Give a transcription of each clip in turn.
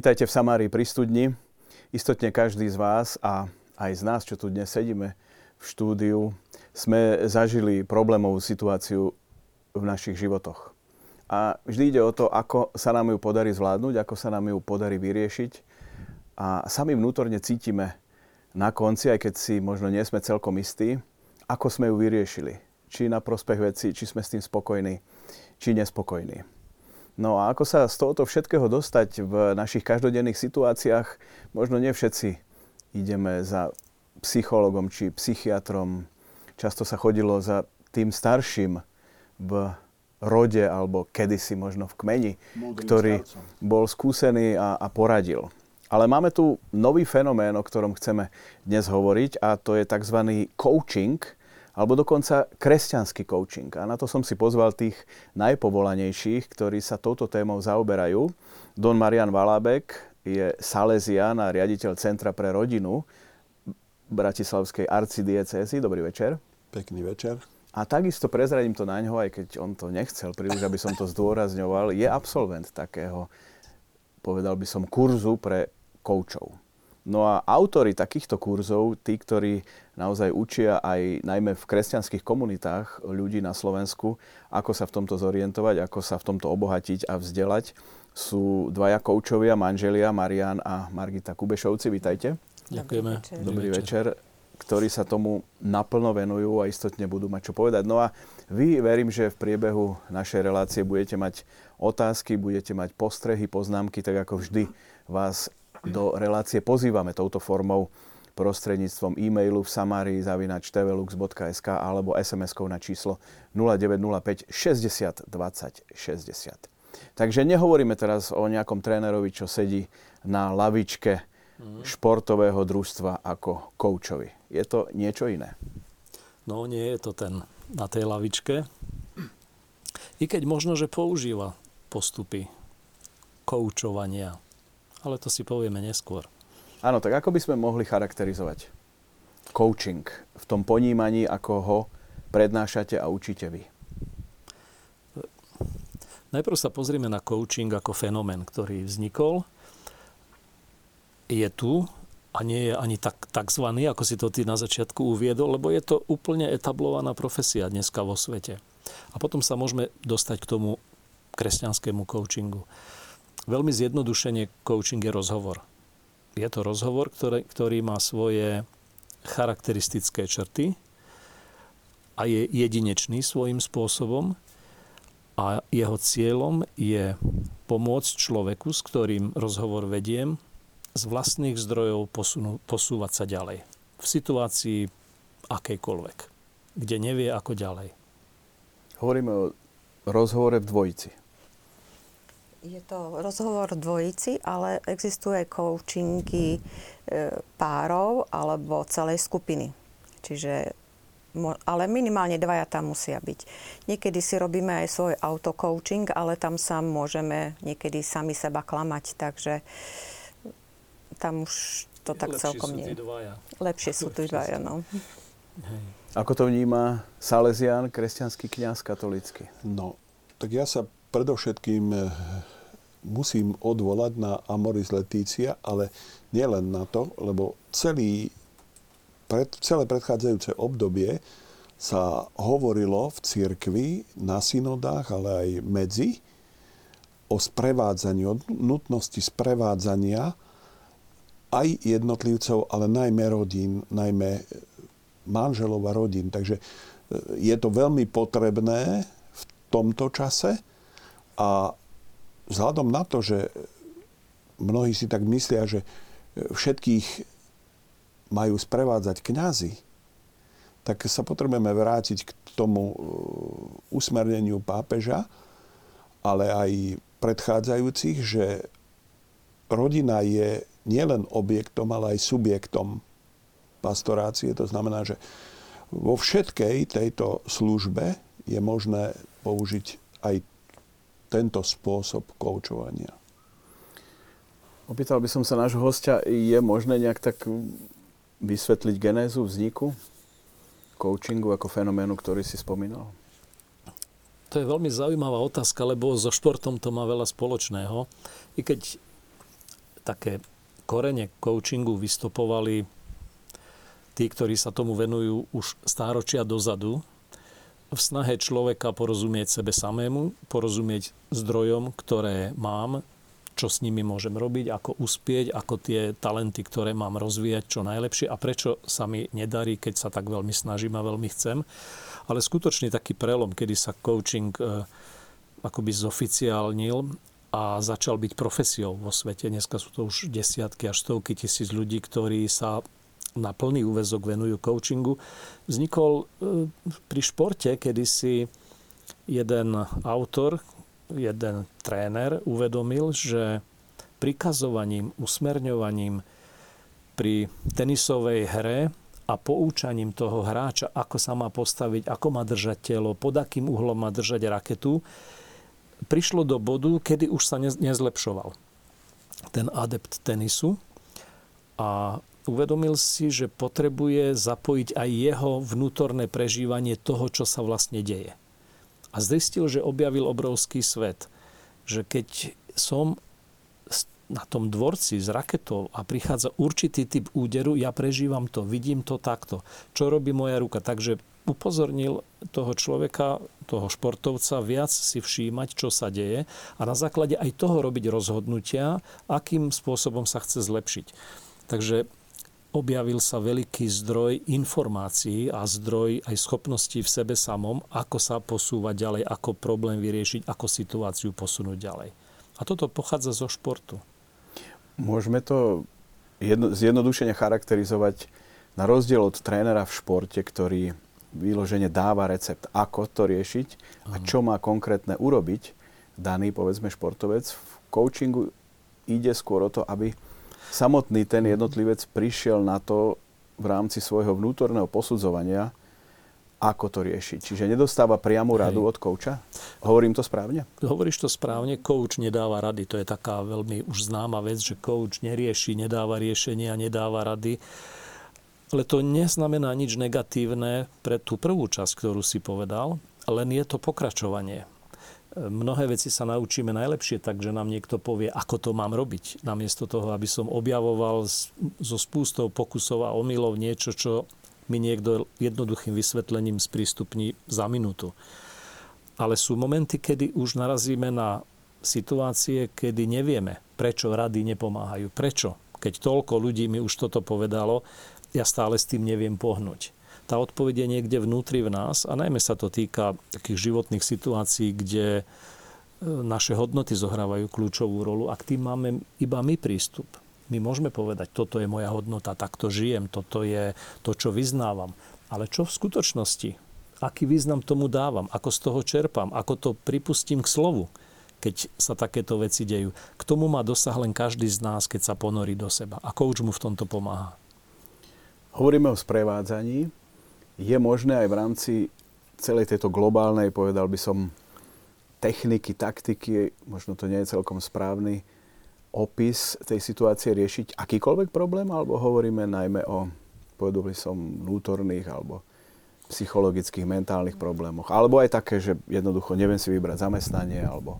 Vítajte v Samárii pri studni. Istotne každý z vás a aj z nás, čo tu dnes sedíme v štúdiu, sme zažili problémovú situáciu v našich životoch. A vždy ide o to, ako sa nám ju podarí zvládnuť, ako sa nám ju podarí vyriešiť. A sami vnútorne cítime na konci, aj keď si možno nie sme celkom istí, ako sme ju vyriešili. Či na prospech veci, či sme s tým spokojní, či nespokojní. No a ako sa z tohoto všetkého dostať v našich každodenných situáciách, možno nie všetci ideme za psychologom či psychiatrom. Často sa chodilo za tým starším v rode alebo kedysi možno v kmeni, Múdrym ktorý starcom. bol skúsený a, a poradil. Ale máme tu nový fenomén, o ktorom chceme dnes hovoriť a to je tzv. coaching – alebo dokonca kresťanský coaching. A na to som si pozval tých najpovolanejších, ktorí sa touto témou zaoberajú. Don Marian Valábek je Salesian a riaditeľ Centra pre rodinu Bratislavskej arcidiecézy. Dobrý večer. Pekný večer. A takisto prezradím to na ňo, aj keď on to nechcel príliš, aby som to zdôrazňoval, je absolvent takého, povedal by som, kurzu pre koučov. No a autory takýchto kurzov, tí, ktorí naozaj učia aj najmä v kresťanských komunitách ľudí na Slovensku, ako sa v tomto zorientovať, ako sa v tomto obohatiť a vzdelať, sú dvaja koučovia, manželia Marian a Margita Kubešovci. Vítajte. Ďakujeme. Dobrý večer. Dobrý večer ktorí sa tomu naplno venujú a istotne budú mať čo povedať. No a vy verím, že v priebehu našej relácie budete mať otázky, budete mať postrehy, poznámky, tak ako vždy vás do relácie pozývame touto formou prostredníctvom e-mailu v samárii zavinač tvlux.sk alebo SMS-kou na číslo 0905 60 20 60. Takže nehovoríme teraz o nejakom trénerovi, čo sedí na lavičke mhm. športového družstva ako koučovi. Je to niečo iné? No nie je to ten na tej lavičke. I keď možno, že používa postupy koučovania ale to si povieme neskôr. Áno, tak ako by sme mohli charakterizovať coaching v tom ponímaní, ako ho prednášate a učíte vy? Najprv sa pozrieme na coaching ako fenomén, ktorý vznikol. Je tu a nie je ani tak, takzvaný, ako si to ty na začiatku uviedol, lebo je to úplne etablovaná profesia dneska vo svete. A potom sa môžeme dostať k tomu kresťanskému coachingu. Veľmi zjednodušene coaching je rozhovor. Je to rozhovor, ktorý, ktorý má svoje charakteristické črty a je jedinečný svojím spôsobom a jeho cieľom je pomôcť človeku, s ktorým rozhovor vediem, z vlastných zdrojov posunú, posúvať sa ďalej. V situácii akejkoľvek, kde nevie ako ďalej. Hovoríme o rozhovore v dvojici. Je to rozhovor dvojici, ale existuje coachingy e, párov alebo celej skupiny. Čiže ale minimálne dvaja tam musia byť. Niekedy si robíme aj svoj auto-coaching, ale tam sa môžeme niekedy sami seba klamať, takže tam už to tak Lepšie celkom nie. Lepšie sú tu dvaja, no. Hej. Ako to vníma Salesian, kresťanský kňaz katolický? No, tak ja sa predovšetkým eh, musím odvolať na Amoris Letícia, ale nielen na to, lebo celý, pred, celé predchádzajúce obdobie sa hovorilo v cirkvi, na synodách, ale aj medzi, o sprevádzaní, o nutnosti sprevádzania aj jednotlivcov, ale najmä rodín, najmä manželov a rodín. Takže eh, je to veľmi potrebné v tomto čase, a vzhľadom na to, že mnohí si tak myslia, že všetkých majú sprevádzať kňazi, tak sa potrebujeme vrátiť k tomu uh, usmerneniu pápeža, ale aj predchádzajúcich, že rodina je nielen objektom, ale aj subjektom pastorácie. To znamená, že vo všetkej tejto službe je možné použiť aj tento spôsob koučovania. Opýtal by som sa nášho hostia, je možné nejak tak vysvetliť genézu vzniku coachingu ako fenoménu, ktorý si spomínal? To je veľmi zaujímavá otázka, lebo so športom to má veľa spoločného. I keď také korene coachingu vystopovali tí, ktorí sa tomu venujú už stáročia dozadu, v snahe človeka porozumieť sebe samému, porozumieť zdrojom, ktoré mám, čo s nimi môžem robiť, ako uspieť, ako tie talenty, ktoré mám rozvíjať čo najlepšie a prečo sa mi nedarí, keď sa tak veľmi snažím a veľmi chcem. Ale skutočne taký prelom, kedy sa coaching e, akoby zoficiálnil a začal byť profesiou vo svete. Dneska sú to už desiatky až stovky tisíc ľudí, ktorí sa na plný úvezok venujú coachingu. Vznikol e, pri športe, kedy si jeden autor, jeden tréner uvedomil, že prikazovaním, usmerňovaním pri tenisovej hre a poučaním toho hráča, ako sa má postaviť, ako má držať telo, pod akým uhlom má držať raketu, prišlo do bodu, kedy už sa nezlepšoval ten adept tenisu a uvedomil si, že potrebuje zapojiť aj jeho vnútorné prežívanie toho, čo sa vlastne deje. A zistil, že objavil obrovský svet. Že keď som na tom dvorci s raketou a prichádza určitý typ úderu, ja prežívam to, vidím to takto. Čo robí moja ruka? Takže upozornil toho človeka, toho športovca viac si všímať, čo sa deje a na základe aj toho robiť rozhodnutia, akým spôsobom sa chce zlepšiť. Takže objavil sa veľký zdroj informácií a zdroj aj schopností v sebe samom, ako sa posúvať ďalej, ako problém vyriešiť, ako situáciu posunúť ďalej. A toto pochádza zo športu. Môžeme to jedno, zjednodušene charakterizovať na rozdiel od trénera v športe, ktorý vyložene dáva recept, ako to riešiť a čo má konkrétne urobiť daný, povedzme, športovec. V coachingu ide skôr o to, aby samotný ten jednotlivec prišiel na to v rámci svojho vnútorného posudzovania, ako to riešiť. Čiže nedostáva priamu radu Hej. od kouča? Hovorím to správne? Hovoríš to správne. Kouč nedáva rady. To je taká veľmi už známa vec, že kouč nerieši, nedáva riešenia, nedáva rady. Ale to neznamená nič negatívne pre tú prvú časť, ktorú si povedal, len je to pokračovanie. Mnohé veci sa naučíme najlepšie, takže nám niekto povie, ako to mám robiť. Namiesto toho, aby som objavoval so spústou pokusov a omylov niečo, čo mi niekto jednoduchým vysvetlením sprístupní za minútu. Ale sú momenty, kedy už narazíme na situácie, kedy nevieme, prečo rady nepomáhajú. Prečo? Keď toľko ľudí mi už toto povedalo, ja stále s tým neviem pohnúť tá odpoveď je niekde vnútri v nás a najmä sa to týka takých životných situácií, kde e, naše hodnoty zohrávajú kľúčovú rolu a k tým máme iba my prístup. My môžeme povedať, toto je moja hodnota, takto žijem, toto je to, čo vyznávam. Ale čo v skutočnosti? Aký význam tomu dávam? Ako z toho čerpám? Ako to pripustím k slovu? keď sa takéto veci dejú. K tomu má dosah len každý z nás, keď sa ponorí do seba. A coach mu v tomto pomáha. Hovoríme o sprevádzaní je možné aj v rámci celej tejto globálnej, povedal by som, techniky, taktiky, možno to nie je celkom správny opis tej situácie riešiť akýkoľvek problém, alebo hovoríme najmä o, povedal by som, vnútorných alebo psychologických, mentálnych problémoch. Alebo aj také, že jednoducho neviem si vybrať zamestnanie, alebo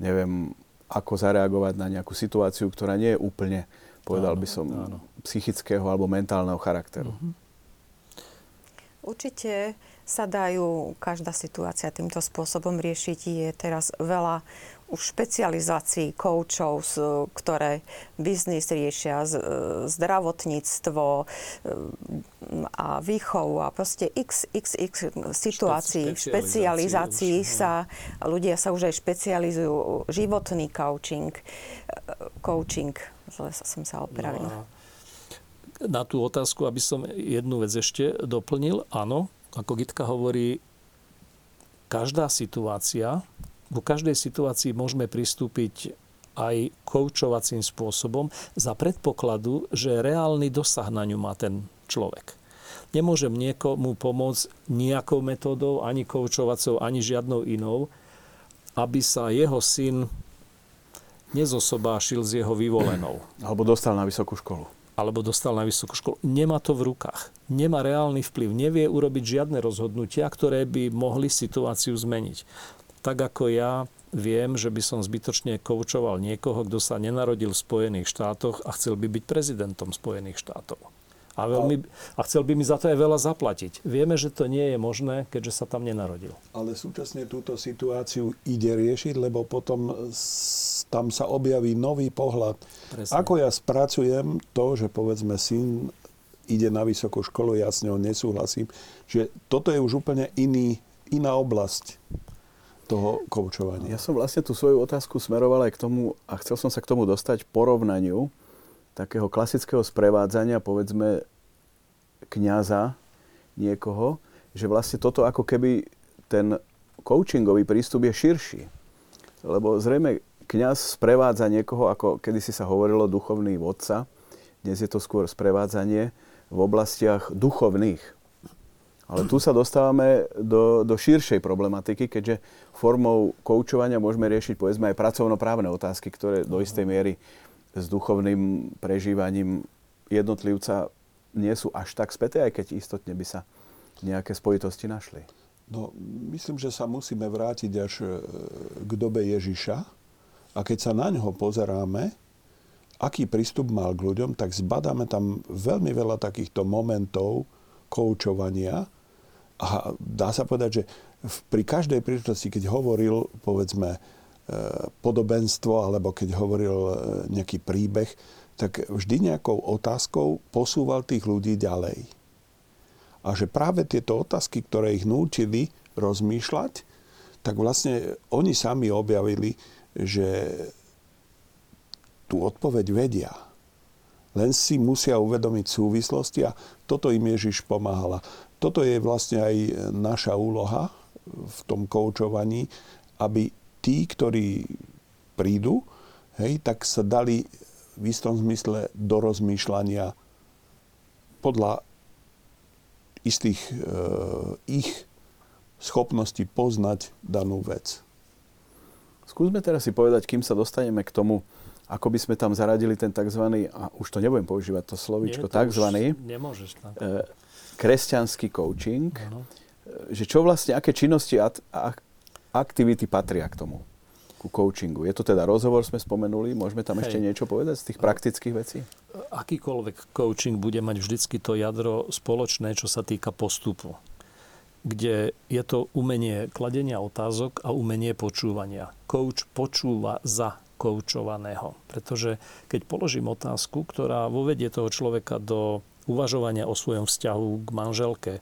neviem, ako zareagovať na nejakú situáciu, ktorá nie je úplne, povedal áno, by som, áno. psychického alebo mentálneho charakteru. Uh-huh. Určite sa dajú každá situácia týmto spôsobom riešiť. Je teraz veľa už špecializácií koučov, ktoré biznis riešia, zdravotníctvo a výchovu a proste xxx situácií, špecializácií sa, ľudia sa už aj špecializujú, životný coaching, coaching, zle som sa opravila. No na tú otázku, aby som jednu vec ešte doplnil. Áno, ako Gitka hovorí, každá situácia, ku každej situácii môžeme pristúpiť aj koučovacím spôsobom za predpokladu, že reálny dosah na ňu má ten človek. Nemôžem niekomu pomôcť nejakou metódou, ani koučovacou, ani žiadnou inou, aby sa jeho syn nezosobášil s jeho vyvolenou. Alebo dostal na vysokú školu alebo dostal na vysokú školu. Nemá to v rukách. Nemá reálny vplyv. Nevie urobiť žiadne rozhodnutia, ktoré by mohli situáciu zmeniť. Tak ako ja viem, že by som zbytočne koučoval niekoho, kto sa nenarodil v Spojených štátoch a chcel by byť prezidentom Spojených štátov. A, veľmi, a chcel by mi za to aj veľa zaplatiť. Vieme, že to nie je možné, keďže sa tam nenarodil. Ale súčasne túto situáciu ide riešiť, lebo potom tam sa objaví nový pohľad. Presne. Ako ja spracujem to, že povedzme syn ide na vysokú školu, ja s ňou nesúhlasím, že toto je už úplne iný, iná oblasť toho koučovania. Ja som vlastne tú svoju otázku smeroval aj k tomu, a chcel som sa k tomu dostať porovnaniu, takého klasického sprevádzania, povedzme, kňaza niekoho, že vlastne toto ako keby ten coachingový prístup je širší. Lebo zrejme kňaz sprevádza niekoho, ako kedysi sa hovorilo, duchovný vodca. Dnes je to skôr sprevádzanie v oblastiach duchovných. Ale tu sa dostávame do, do širšej problematiky, keďže formou koučovania môžeme riešiť povedzme aj pracovnoprávne otázky, ktoré do istej miery s duchovným prežívaním jednotlivca nie sú až tak späté, aj keď istotne by sa nejaké spojitosti našli. No, myslím, že sa musíme vrátiť až e, k dobe Ježiša a keď sa na ňo pozeráme, aký prístup mal k ľuďom, tak zbadáme tam veľmi veľa takýchto momentov koučovania a dá sa povedať, že pri každej príležitosti, keď hovoril, povedzme, podobenstvo alebo keď hovoril e, nejaký príbeh, tak vždy nejakou otázkou posúval tých ľudí ďalej. A že práve tieto otázky, ktoré ich núčili rozmýšľať, tak vlastne oni sami objavili, že tú odpoveď vedia. Len si musia uvedomiť súvislosti a toto im Ježiš pomáhala. Toto je vlastne aj naša úloha v tom koučovaní, aby tí, ktorí prídu, hej, tak sa dali v istom zmysle do rozmýšľania podľa istých e, ich schopností poznať danú vec. Skúsme teraz si povedať, kým sa dostaneme k tomu, ako by sme tam zaradili ten tzv. a už to nebudem používať to slovičko, tzv. Nemôžeš tak. E, kresťanský coaching, ano. že čo vlastne, aké činnosti a, a aktivity patria k tomu, ku coachingu. Je to teda rozhovor, sme spomenuli, môžeme tam Hej. ešte niečo povedať z tých praktických vecí? Akýkoľvek coaching bude mať vždycky to jadro spoločné, čo sa týka postupu kde je to umenie kladenia otázok a umenie počúvania. Coach počúva za koučovaného. Pretože keď položím otázku, ktorá vovedie toho človeka do uvažovania o svojom vzťahu k manželke,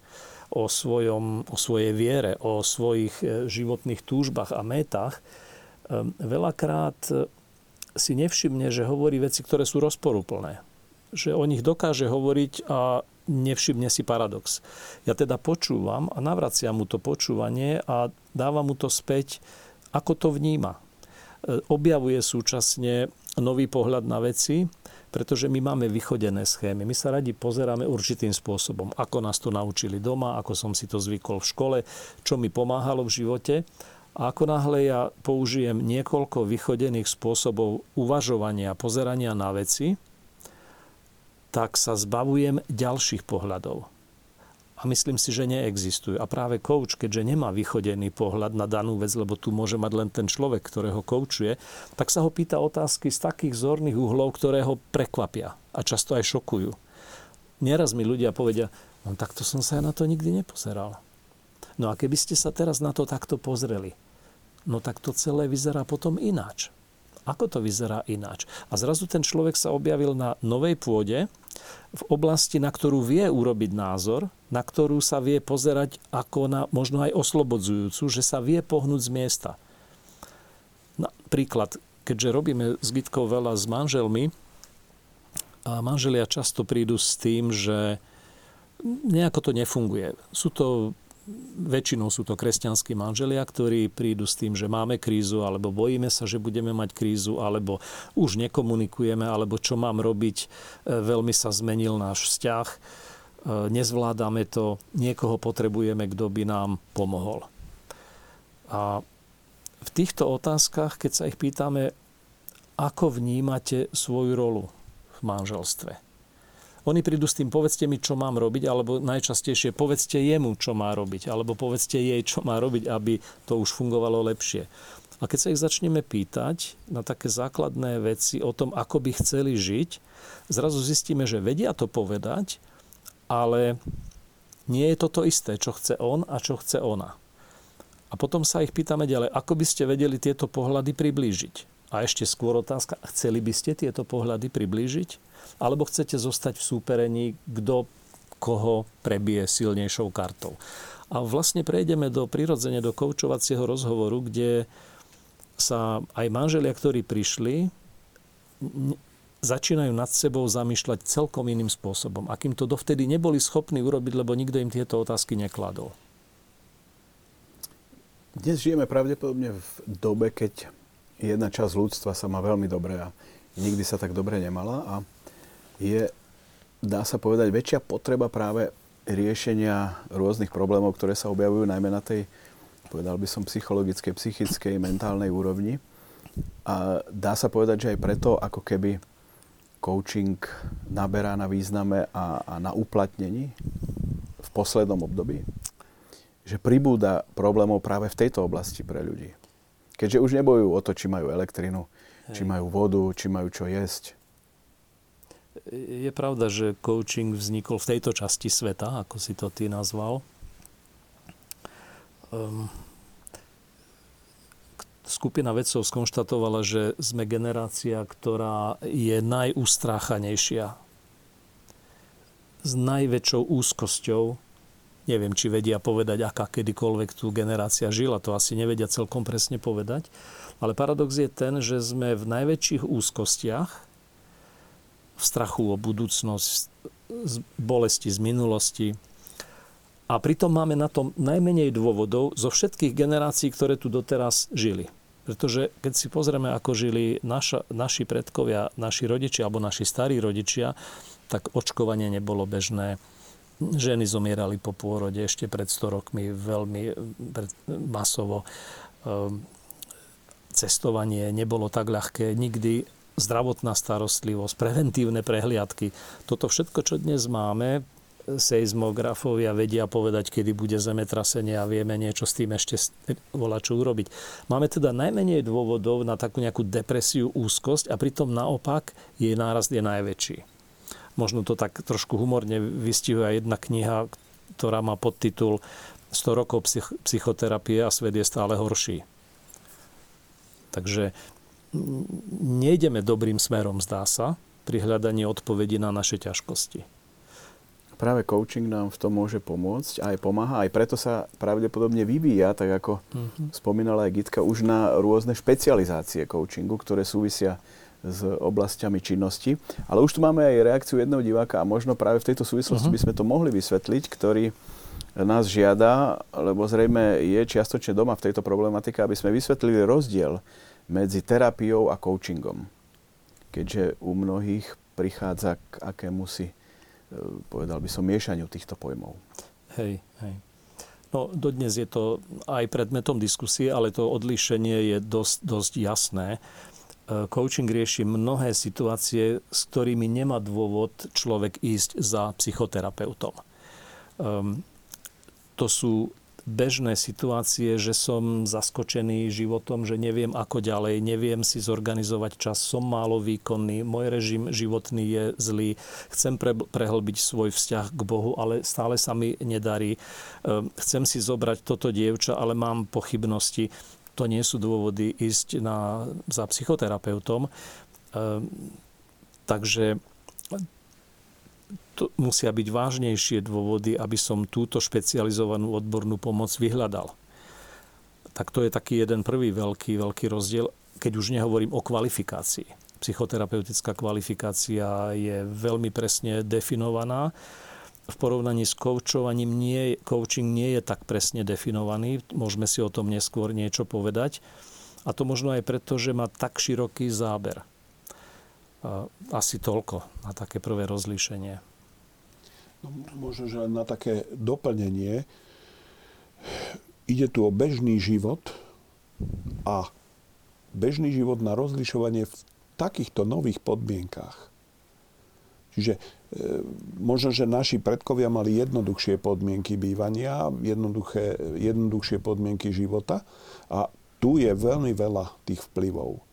o, svojom, o svojej viere, o svojich e, životných túžbách a métach, e, veľakrát e, si nevšimne, že hovorí veci, ktoré sú rozporúplné. Že o nich dokáže hovoriť a nevšimne si paradox. Ja teda počúvam a navraciam mu to počúvanie a dávam mu to späť, ako to vníma. Objavuje súčasne nový pohľad na veci, pretože my máme vychodené schémy. My sa radi pozeráme určitým spôsobom, ako nás to naučili doma, ako som si to zvykol v škole, čo mi pomáhalo v živote. A ako náhle ja použijem niekoľko vychodených spôsobov uvažovania, pozerania na veci, tak sa zbavujem ďalších pohľadov. A myslím si, že neexistujú. A práve coach, keďže nemá vychodený pohľad na danú vec, lebo tu môže mať len ten človek, ktorého koučuje, tak sa ho pýta otázky z takých zorných uhlov, ktoré ho prekvapia a často aj šokujú. Nieraz mi ľudia povedia, no takto som sa ja na to nikdy nepozeral. No a keby ste sa teraz na to takto pozreli, no tak to celé vyzerá potom ináč. Ako to vyzerá ináč? A zrazu ten človek sa objavil na novej pôde, v oblasti, na ktorú vie urobiť názor, na ktorú sa vie pozerať ako na možno aj oslobodzujúcu, že sa vie pohnúť z miesta. Napríklad, keďže robíme s Gitkou veľa s manželmi, a manželia často prídu s tým, že nejako to nefunguje. Sú to väčšinou sú to kresťanskí manželia, ktorí prídu s tým, že máme krízu, alebo bojíme sa, že budeme mať krízu, alebo už nekomunikujeme, alebo čo mám robiť, e, veľmi sa zmenil náš vzťah, e, nezvládame to, niekoho potrebujeme, kto by nám pomohol. A v týchto otázkach, keď sa ich pýtame, ako vnímate svoju rolu v manželstve? Oni prídu s tým, povedzte mi, čo mám robiť, alebo najčastejšie povedzte jemu, čo má robiť, alebo povedzte jej, čo má robiť, aby to už fungovalo lepšie. A keď sa ich začneme pýtať na také základné veci o tom, ako by chceli žiť, zrazu zistíme, že vedia to povedať, ale nie je to to isté, čo chce on a čo chce ona. A potom sa ich pýtame ďalej, ako by ste vedeli tieto pohľady priblížiť. A ešte skôr otázka, chceli by ste tieto pohľady priblížiť? Alebo chcete zostať v súperení, kto koho prebije silnejšou kartou? A vlastne prejdeme do prirodzene do koučovacieho rozhovoru, kde sa aj manželia, ktorí prišli, začínajú nad sebou zamýšľať celkom iným spôsobom, akým to dovtedy neboli schopní urobiť, lebo nikto im tieto otázky nekladol. Dnes žijeme pravdepodobne v dobe, keď jedna časť ľudstva sa má veľmi dobre a nikdy sa tak dobre nemala a je, dá sa povedať, väčšia potreba práve riešenia rôznych problémov, ktoré sa objavujú najmä na tej, povedal by som, psychologickej, psychickej, mentálnej úrovni. A dá sa povedať, že aj preto, ako keby coaching naberá na význame a, a na uplatnení v poslednom období? Že pribúda problémov práve v tejto oblasti pre ľudí. Keďže už nebojujú o to, či majú elektrinu, Hej. či majú vodu, či majú čo jesť. Je pravda, že coaching vznikol v tejto časti sveta, ako si to ty nazval. Um, skupina vedcov skonštatovala, že sme generácia, ktorá je najústráchanejšia s najväčšou úzkosťou Neviem, či vedia povedať, aká kedykoľvek tu generácia žila. To asi nevedia celkom presne povedať. Ale paradox je ten, že sme v najväčších úzkostiach, v strachu o budúcnosť, z bolesti z minulosti. A pritom máme na tom najmenej dôvodov zo všetkých generácií, ktoré tu doteraz žili. Pretože keď si pozrieme, ako žili naša, naši predkovia, naši rodičia alebo naši starí rodičia, tak očkovanie nebolo bežné Ženy zomierali po pôrode ešte pred 100 rokmi veľmi masovo. Ehm, cestovanie nebolo tak ľahké. Nikdy zdravotná starostlivosť, preventívne prehliadky. Toto všetko, čo dnes máme, seizmografovia vedia povedať, kedy bude zemetrasenie a vieme niečo s tým ešte volá čo urobiť. Máme teda najmenej dôvodov na takú nejakú depresiu, úzkosť a pritom naopak jej nárast je najväčší. Možno to tak trošku humorne vystihuje jedna kniha, ktorá má podtitul 100 rokov psych- psychoterapie a svet je stále horší. Takže nejdeme dobrým smerom, zdá sa, pri hľadaní odpovedí na naše ťažkosti. Práve coaching nám v tom môže pomôcť a aj pomáha. Aj preto sa pravdepodobne vyvíja, tak ako mm-hmm. spomínala aj Gitka, už na rôzne špecializácie coachingu, ktoré súvisia s oblastiami činnosti. Ale už tu máme aj reakciu jedného diváka a možno práve v tejto súvislosti uh-huh. by sme to mohli vysvetliť, ktorý nás žiada, lebo zrejme je čiastočne doma v tejto problematike, aby sme vysvetlili rozdiel medzi terapiou a coachingom. Keďže u mnohých prichádza k akému si, e, povedal by som, miešaniu týchto pojmov. Hej, hej. No, dodnes je to aj predmetom diskusie, ale to odlíšenie je dosť, dosť jasné. E, coaching rieši mnohé situácie, s ktorými nemá dôvod človek ísť za psychoterapeutom. Um, to sú bežné situácie, že som zaskočený životom, že neviem ako ďalej, neviem si zorganizovať čas, som málo výkonný, môj režim životný je zlý, chcem pre, prehlbiť svoj vzťah k Bohu, ale stále sa mi nedarí. Um, chcem si zobrať toto dievča, ale mám pochybnosti to nie sú dôvody ísť na, za psychoterapeutom. Ehm, takže to musia byť vážnejšie dôvody, aby som túto špecializovanú odbornú pomoc vyhľadal. Tak to je taký jeden prvý veľký, veľký rozdiel, keď už nehovorím o kvalifikácii. Psychoterapeutická kvalifikácia je veľmi presne definovaná v porovnaní s koučovaním nie, coaching nie je tak presne definovaný. Môžeme si o tom neskôr niečo povedať. A to možno aj preto, že má tak široký záber. Asi toľko na také prvé rozlíšenie. No, možno, že na také doplnenie. Ide tu o bežný život a bežný život na rozlišovanie v takýchto nových podmienkách Čiže e, možno, že naši predkovia mali jednoduchšie podmienky bývania, jednoduché, jednoduchšie podmienky života a tu je veľmi veľa tých vplyvov.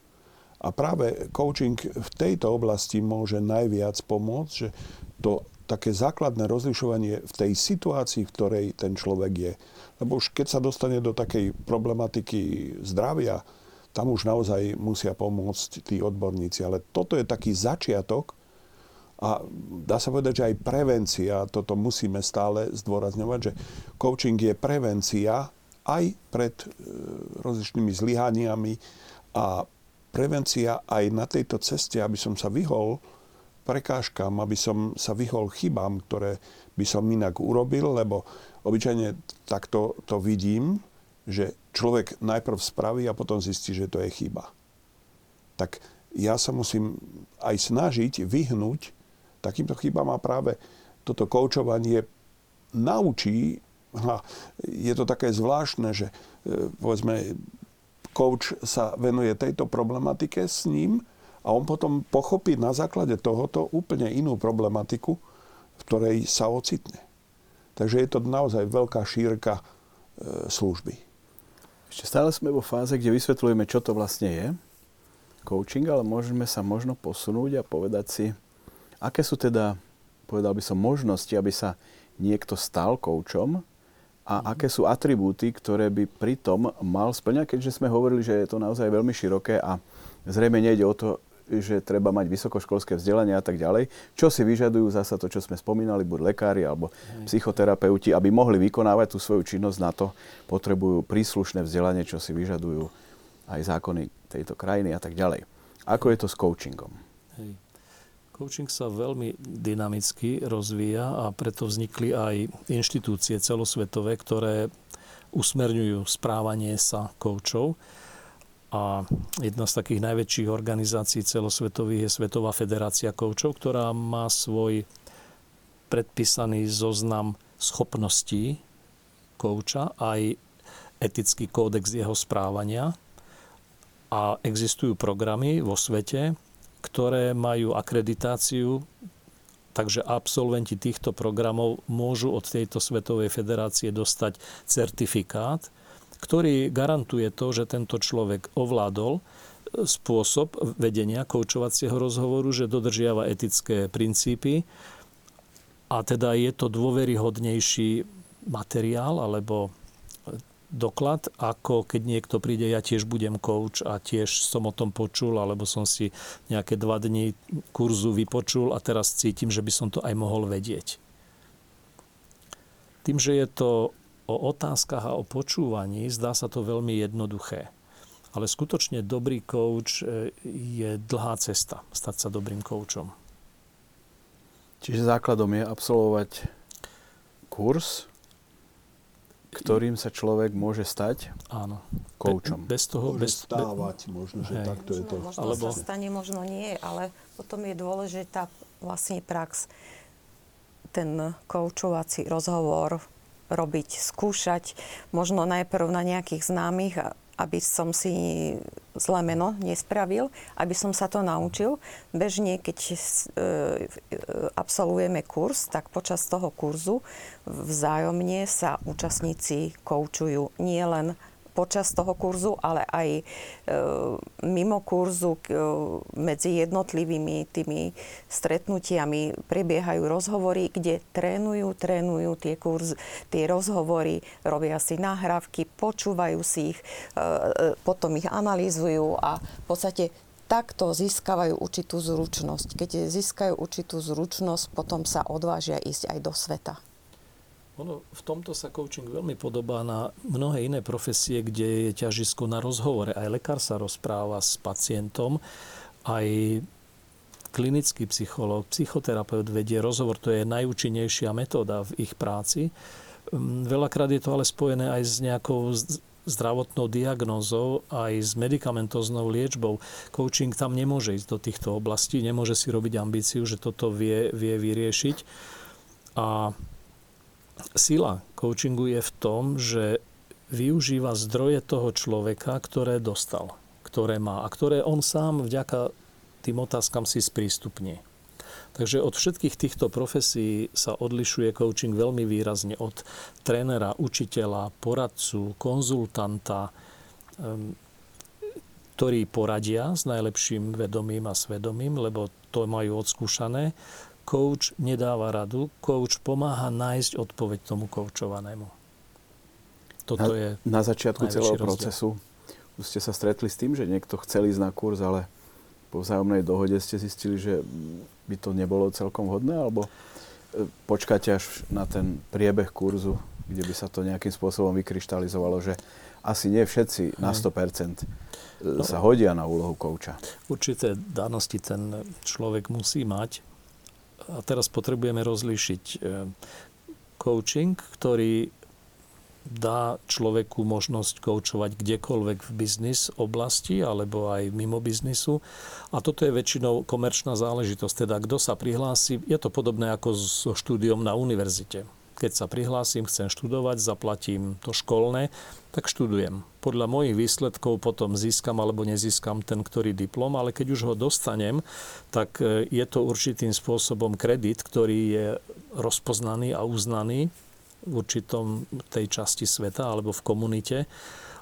A práve coaching v tejto oblasti môže najviac pomôcť, že to také základné rozlišovanie v tej situácii, v ktorej ten človek je. Lebo už keď sa dostane do takej problematiky zdravia, tam už naozaj musia pomôcť tí odborníci. Ale toto je taký začiatok a dá sa povedať, že aj prevencia, toto musíme stále zdôrazňovať, že coaching je prevencia aj pred e, rozličnými zlyhaniami a prevencia aj na tejto ceste, aby som sa vyhol prekážkam, aby som sa vyhol chybám, ktoré by som inak urobil, lebo obyčajne takto to vidím, že človek najprv spraví a potom zistí, že to je chyba. Tak ja sa musím aj snažiť vyhnúť takýmto chybám a práve toto koučovanie naučí, a je to také zvláštne, že e, povedzme coach sa venuje tejto problematike s ním a on potom pochopí na základe tohoto úplne inú problematiku, v ktorej sa ocitne. Takže je to naozaj veľká šírka e, služby. Ešte stále sme vo fáze, kde vysvetľujeme, čo to vlastne je coaching, ale môžeme sa možno posunúť a povedať si, aké sú teda, povedal by som, možnosti, aby sa niekto stal koučom a mm. aké sú atribúty, ktoré by pritom mal splňať, keďže sme hovorili, že je to naozaj veľmi široké a zrejme nejde o to, že treba mať vysokoškolské vzdelanie a tak ďalej, čo si vyžadujú zasa to, čo sme spomínali, buď lekári alebo psychoterapeuti, aby mohli vykonávať tú svoju činnosť na to, potrebujú príslušné vzdelanie, čo si vyžadujú aj zákony tejto krajiny a tak ďalej. Ako je to s coachingom? Hej. Coaching sa veľmi dynamicky rozvíja a preto vznikli aj inštitúcie celosvetové, ktoré usmerňujú správanie sa koučov. A jedna z takých najväčších organizácií celosvetových je Svetová federácia koučov, ktorá má svoj predpísaný zoznam schopností kouča, aj etický kódex jeho správania. A existujú programy vo svete, ktoré majú akreditáciu, takže absolventi týchto programov môžu od tejto Svetovej federácie dostať certifikát, ktorý garantuje to, že tento človek ovládol e, spôsob vedenia koučovacieho rozhovoru, že dodržiava etické princípy a teda je to dôveryhodnejší materiál alebo doklad, ako keď niekto príde, ja tiež budem coach a tiež som o tom počul, alebo som si nejaké dva dni kurzu vypočul a teraz cítim, že by som to aj mohol vedieť. Tým, že je to o otázkach a o počúvaní, zdá sa to veľmi jednoduché. Ale skutočne dobrý coach e, je dlhá cesta stať sa dobrým coachom. Čiže základom je absolvovať kurz, ktorým sa človek môže stať Áno. koučom. Bez toho... Môže bez, stávať, možno, že hej. takto je to. Možno Alebo... sa stane, možno nie, ale potom je dôležitá vlastne prax. Ten koučovací rozhovor robiť, skúšať, možno najprv na nejakých známych aby som si zlé meno nespravil, aby som sa to naučil. Bežne, keď e, absolvujeme kurz, tak počas toho kurzu vzájomne sa účastníci koučujú nie len počas toho kurzu, ale aj e, mimo kurzu e, medzi jednotlivými tými stretnutiami prebiehajú rozhovory, kde trénujú, trénujú tie, kurz, tie rozhovory, robia si nahrávky, počúvajú si ich, e, potom ich analýzujú a v podstate takto získavajú určitú zručnosť. Keď získajú určitú zručnosť, potom sa odvážia ísť aj do sveta. Ono, v tomto sa coaching veľmi podobá na mnohé iné profesie, kde je ťažisko na rozhovore. Aj lekár sa rozpráva s pacientom, aj klinický psychológ, psychoterapeut vedie rozhovor, to je najúčinnejšia metóda v ich práci. Mm, veľakrát je to ale spojené aj s nejakou zdravotnou diagnózou, aj s medikamentoznou liečbou. Coaching tam nemôže ísť do týchto oblastí, nemôže si robiť ambíciu, že toto vie, vie vyriešiť. A sila coachingu je v tom, že využíva zdroje toho človeka, ktoré dostal, ktoré má a ktoré on sám vďaka tým otázkam si sprístupní. Takže od všetkých týchto profesí sa odlišuje coaching veľmi výrazne od trénera, učiteľa, poradcu, konzultanta, ktorí poradia s najlepším vedomím a svedomím, lebo to majú odskúšané. Coach nedáva radu, coach pomáha nájsť odpoveď tomu koučovanému. Toto na, je na začiatku celého rozdiel. procesu už ste sa stretli s tým, že niekto chcel ísť na kurz, ale po vzájomnej dohode ste zistili, že by to nebolo celkom vhodné, alebo e, počkáte až na ten priebeh kurzu, kde by sa to nejakým spôsobom vykryštalizovalo, že asi nie všetci na 100% e, no, sa hodia na úlohu kouča. Určité danosti ten človek musí mať. A teraz potrebujeme rozlíšiť e, coaching, ktorý dá človeku možnosť koučovať kdekoľvek v biznis oblasti alebo aj mimo biznisu. A toto je väčšinou komerčná záležitosť. Teda kto sa prihlási, je to podobné ako so štúdiom na univerzite. Keď sa prihlásim, chcem študovať, zaplatím to školné, tak študujem. Podľa mojich výsledkov potom získam alebo nezískam ten ktorý diplom, ale keď už ho dostanem, tak e, je to určitým spôsobom kredit, ktorý je rozpoznaný a uznaný v určitom tej časti sveta alebo v komunite.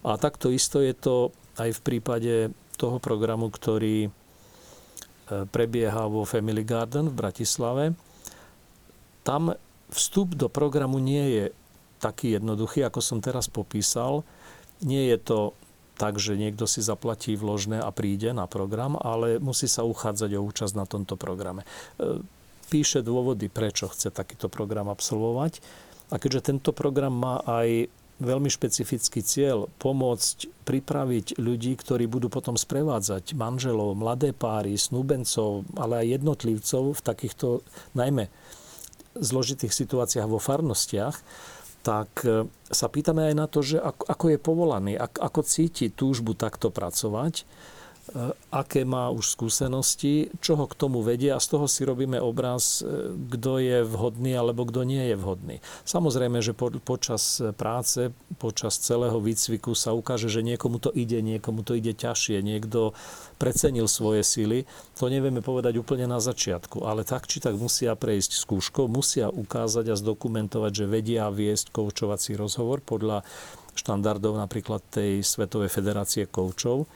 A takto isto je to aj v prípade toho programu, ktorý e, prebieha vo Family Garden v Bratislave. Tam vstup do programu nie je taký jednoduchý, ako som teraz popísal. Nie je to tak, že niekto si zaplatí vložné a príde na program, ale musí sa uchádzať o účasť na tomto programe. E, píše dôvody, prečo chce takýto program absolvovať a keďže tento program má aj veľmi špecifický cieľ pomôcť pripraviť ľudí, ktorí budú potom sprevádzať manželov, mladé páry, snúbencov, ale aj jednotlivcov v takýchto najmä zložitých situáciách vo farnostiach, tak e, sa pýtame aj na to, že ako, ako je povolaný, ako cíti túžbu takto pracovať aké má už skúsenosti, čo ho k tomu vedie a z toho si robíme obraz, e, kto je vhodný alebo kto nie je vhodný. Samozrejme, že po, počas práce, počas celého výcviku sa ukáže, že niekomu to ide, niekomu to ide ťažšie, niekto precenil svoje sily. To nevieme povedať úplne na začiatku, ale tak či tak musia prejsť skúškou, musia ukázať a zdokumentovať, že vedia viesť koučovací rozhovor podľa štandardov napríklad tej Svetovej federácie koučov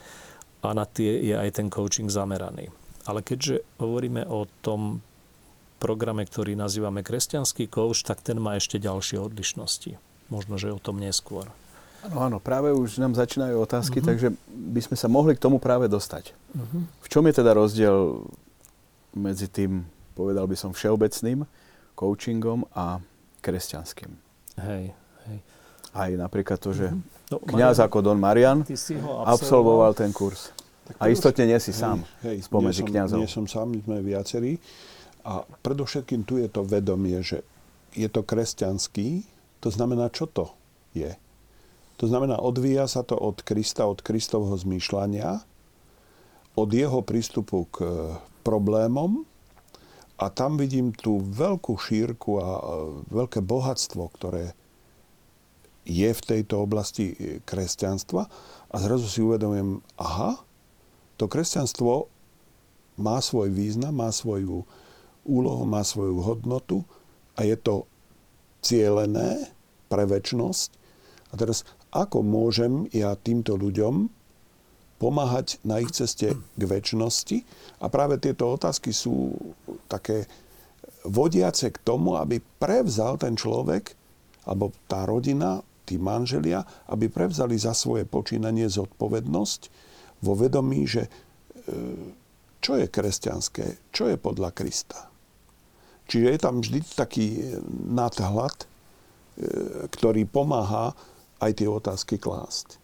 a na tie je aj ten coaching zameraný. Ale keďže hovoríme o tom programe, ktorý nazývame kresťanský coach, tak ten má ešte ďalšie odlišnosti. Možno, že o tom neskôr. Áno, áno, práve už nám začínajú otázky, uh-huh. takže by sme sa mohli k tomu práve dostať. Uh-huh. V čom je teda rozdiel medzi tým, povedal by som, všeobecným coachingom a kresťanským? Hej, hej. Aj napríklad to, že uh-huh. No, kniaz ako Don Marian absolvoval. absolvoval ten kurz. A istotne nie si hej, sám hej, spomedzi nie som, kniazov. Nie som sám, my sme viacerí. A predovšetkým tu je to vedomie, že je to kresťanský, to znamená, čo to je. To znamená, odvíja sa to od Krista, od Kristovho zmýšľania, od jeho prístupu k problémom a tam vidím tú veľkú šírku a veľké bohatstvo, ktoré je v tejto oblasti e, kresťanstva a zrazu si uvedomujem, aha, to kresťanstvo má svoj význam, má svoju úlohu, má svoju hodnotu a je to cielené pre väčnosť. A teraz, ako môžem ja týmto ľuďom pomáhať na ich ceste k väčšnosti? A práve tieto otázky sú také vodiace k tomu, aby prevzal ten človek alebo tá rodina tí manželia, aby prevzali za svoje počínanie zodpovednosť vo vedomí, že e, čo je kresťanské, čo je podľa Krista. Čiže je tam vždy taký nadhľad, e, ktorý pomáha aj tie otázky klásť.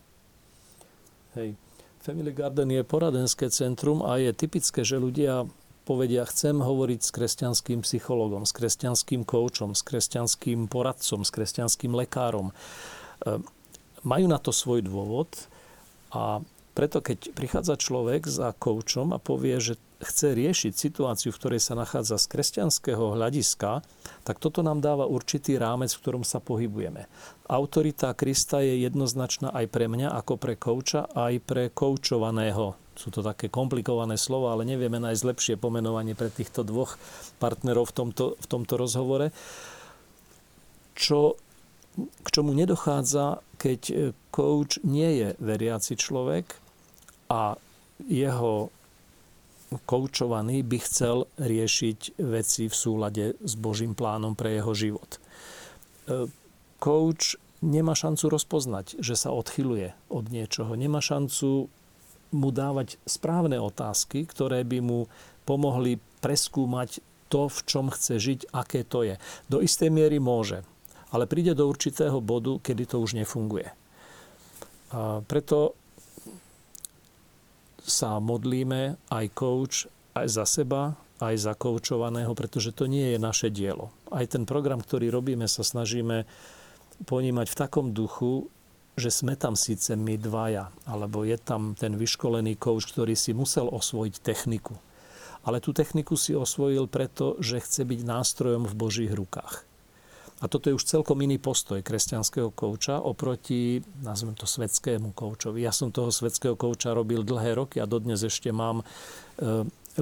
Hej. Family Garden je poradenské centrum a je typické, že ľudia povedia, chcem hovoriť s kresťanským psychologom, s kresťanským koučom, s kresťanským poradcom, s kresťanským lekárom. Majú na to svoj dôvod a preto keď prichádza človek za koučom a povie, že chce riešiť situáciu, v ktorej sa nachádza z kresťanského hľadiska, tak toto nám dáva určitý rámec, v ktorom sa pohybujeme. Autorita Krista je jednoznačná aj pre mňa ako pre kouča, aj pre koučovaného Sú to také komplikované slova, ale nevieme nájsť lepšie pomenovanie pre týchto dvoch partnerov v tomto, v tomto rozhovore. Čo, k čomu nedochádza, keď coach nie je veriaci človek a jeho koučovaný by chcel riešiť veci v súlade s Božím plánom pre jeho život. E, coach nemá šancu rozpoznať, že sa odchyluje od niečoho. Nemá šancu mu dávať správne otázky, ktoré by mu pomohli preskúmať to, v čom chce žiť, aké to je. Do istej miery môže, ale príde do určitého bodu, kedy to už nefunguje. A preto sa modlíme aj coach, aj za seba, aj za koučovaného, pretože to nie je naše dielo. Aj ten program, ktorý robíme, sa snažíme ponímať v takom duchu, že sme tam síce my dvaja, alebo je tam ten vyškolený coach, ktorý si musel osvojiť techniku. Ale tú techniku si osvojil preto, že chce byť nástrojom v Božích rukách. A toto je už celkom iný postoj kresťanského kouča oproti, nazvem to, svetskému koučovi. Ja som toho svetského kouča robil dlhé roky a dodnes ešte mám e,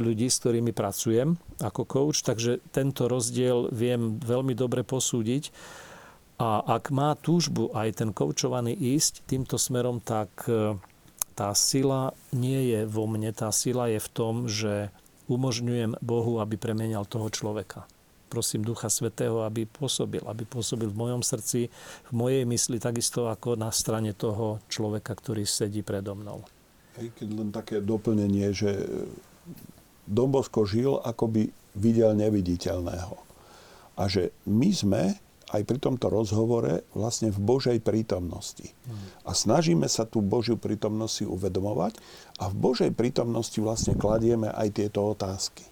ľudí, s ktorými pracujem ako coach, takže tento rozdiel viem veľmi dobre posúdiť. A ak má túžbu aj ten koučovaný ísť týmto smerom, tak e, tá sila nie je vo mne, tá sila je v tom, že umožňujem Bohu, aby premenial toho človeka. Prosím Ducha Svetého, aby pôsobil, aby pôsobil v mojom srdci, v mojej mysli, takisto ako na strane toho človeka, ktorý sedí predo mnou. Hej, keď len také doplnenie, že Dombosko žil, ako by videl neviditeľného. A že my sme aj pri tomto rozhovore vlastne v Božej prítomnosti. A snažíme sa tú Božiu prítomnosť si uvedomovať a v Božej prítomnosti vlastne kladieme aj tieto otázky.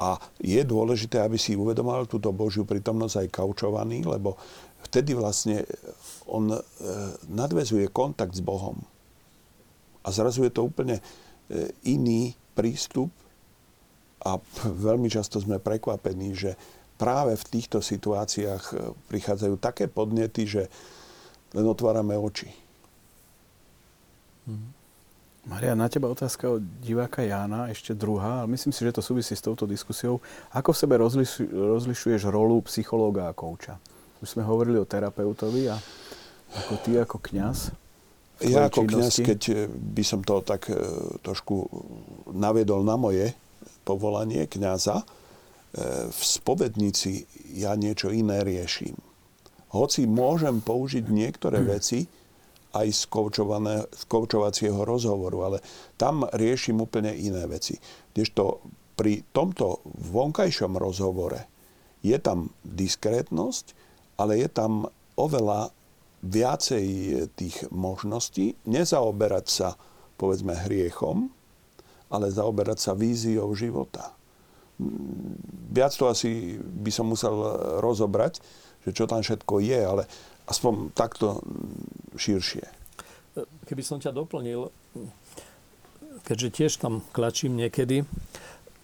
A je dôležité, aby si uvedomal túto Božiu prítomnosť aj kaučovaný, lebo vtedy vlastne on e, nadvezuje kontakt s Bohom. A zrazu je to úplne e, iný prístup a veľmi často sme prekvapení, že práve v týchto situáciách e, prichádzajú také podnety, že len otvárame oči. Mhm. Maria, na teba otázka od diváka Jána, ešte druhá, ale myslím si, že to súvisí s touto diskusiou. Ako v sebe rozliš, rozlišuješ rolu psychológa a kouča? Už sme hovorili o terapeutovi a ako ty ako kňaz? Ja ako kňaz, keď e, by som to tak e, trošku naviedol na moje povolanie kňaza, v spovednici ja niečo iné riešim. Hoci môžem použiť niektoré veci aj z, z rozhovoru, ale tam riešim úplne iné veci. Kdežto pri tomto vonkajšom rozhovore je tam diskrétnosť, ale je tam oveľa viacej tých možností nezaoberať sa, povedzme, hriechom, ale zaoberať sa víziou života viac to asi by som musel rozobrať, že čo tam všetko je, ale aspoň takto širšie. Keby som ťa doplnil, keďže tiež tam klačím niekedy,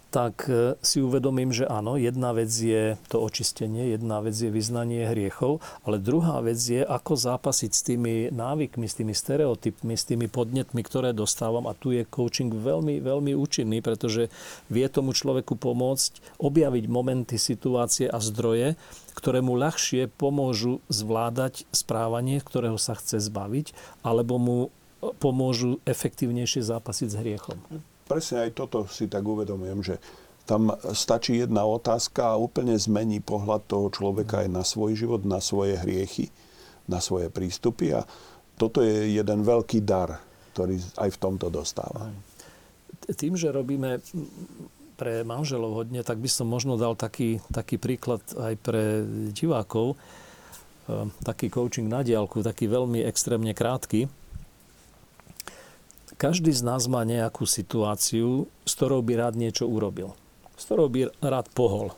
tak e, si uvedomím, že áno, jedna vec je to očistenie, jedna vec je vyznanie hriechov, ale druhá vec je, ako zápasiť s tými návykmi, s tými stereotypmi, s tými podnetmi, ktoré dostávam. A tu je coaching veľmi, veľmi účinný, pretože vie tomu človeku pomôcť objaviť momenty, situácie a zdroje, ktoré mu ľahšie pomôžu zvládať správanie, ktorého sa chce zbaviť, alebo mu pomôžu efektívnejšie zápasiť s hriechom presne aj toto si tak uvedomujem, že tam stačí jedna otázka a úplne zmení pohľad toho človeka aj na svoj život, na svoje hriechy, na svoje prístupy a toto je jeden veľký dar, ktorý aj v tomto dostáva. Tým, že robíme pre manželov hodne, tak by som možno dal taký, taký príklad aj pre divákov. Ehm, taký coaching na diálku, taký veľmi extrémne krátky každý z nás má nejakú situáciu, s ktorou by rád niečo urobil. S ktorou by rád pohol.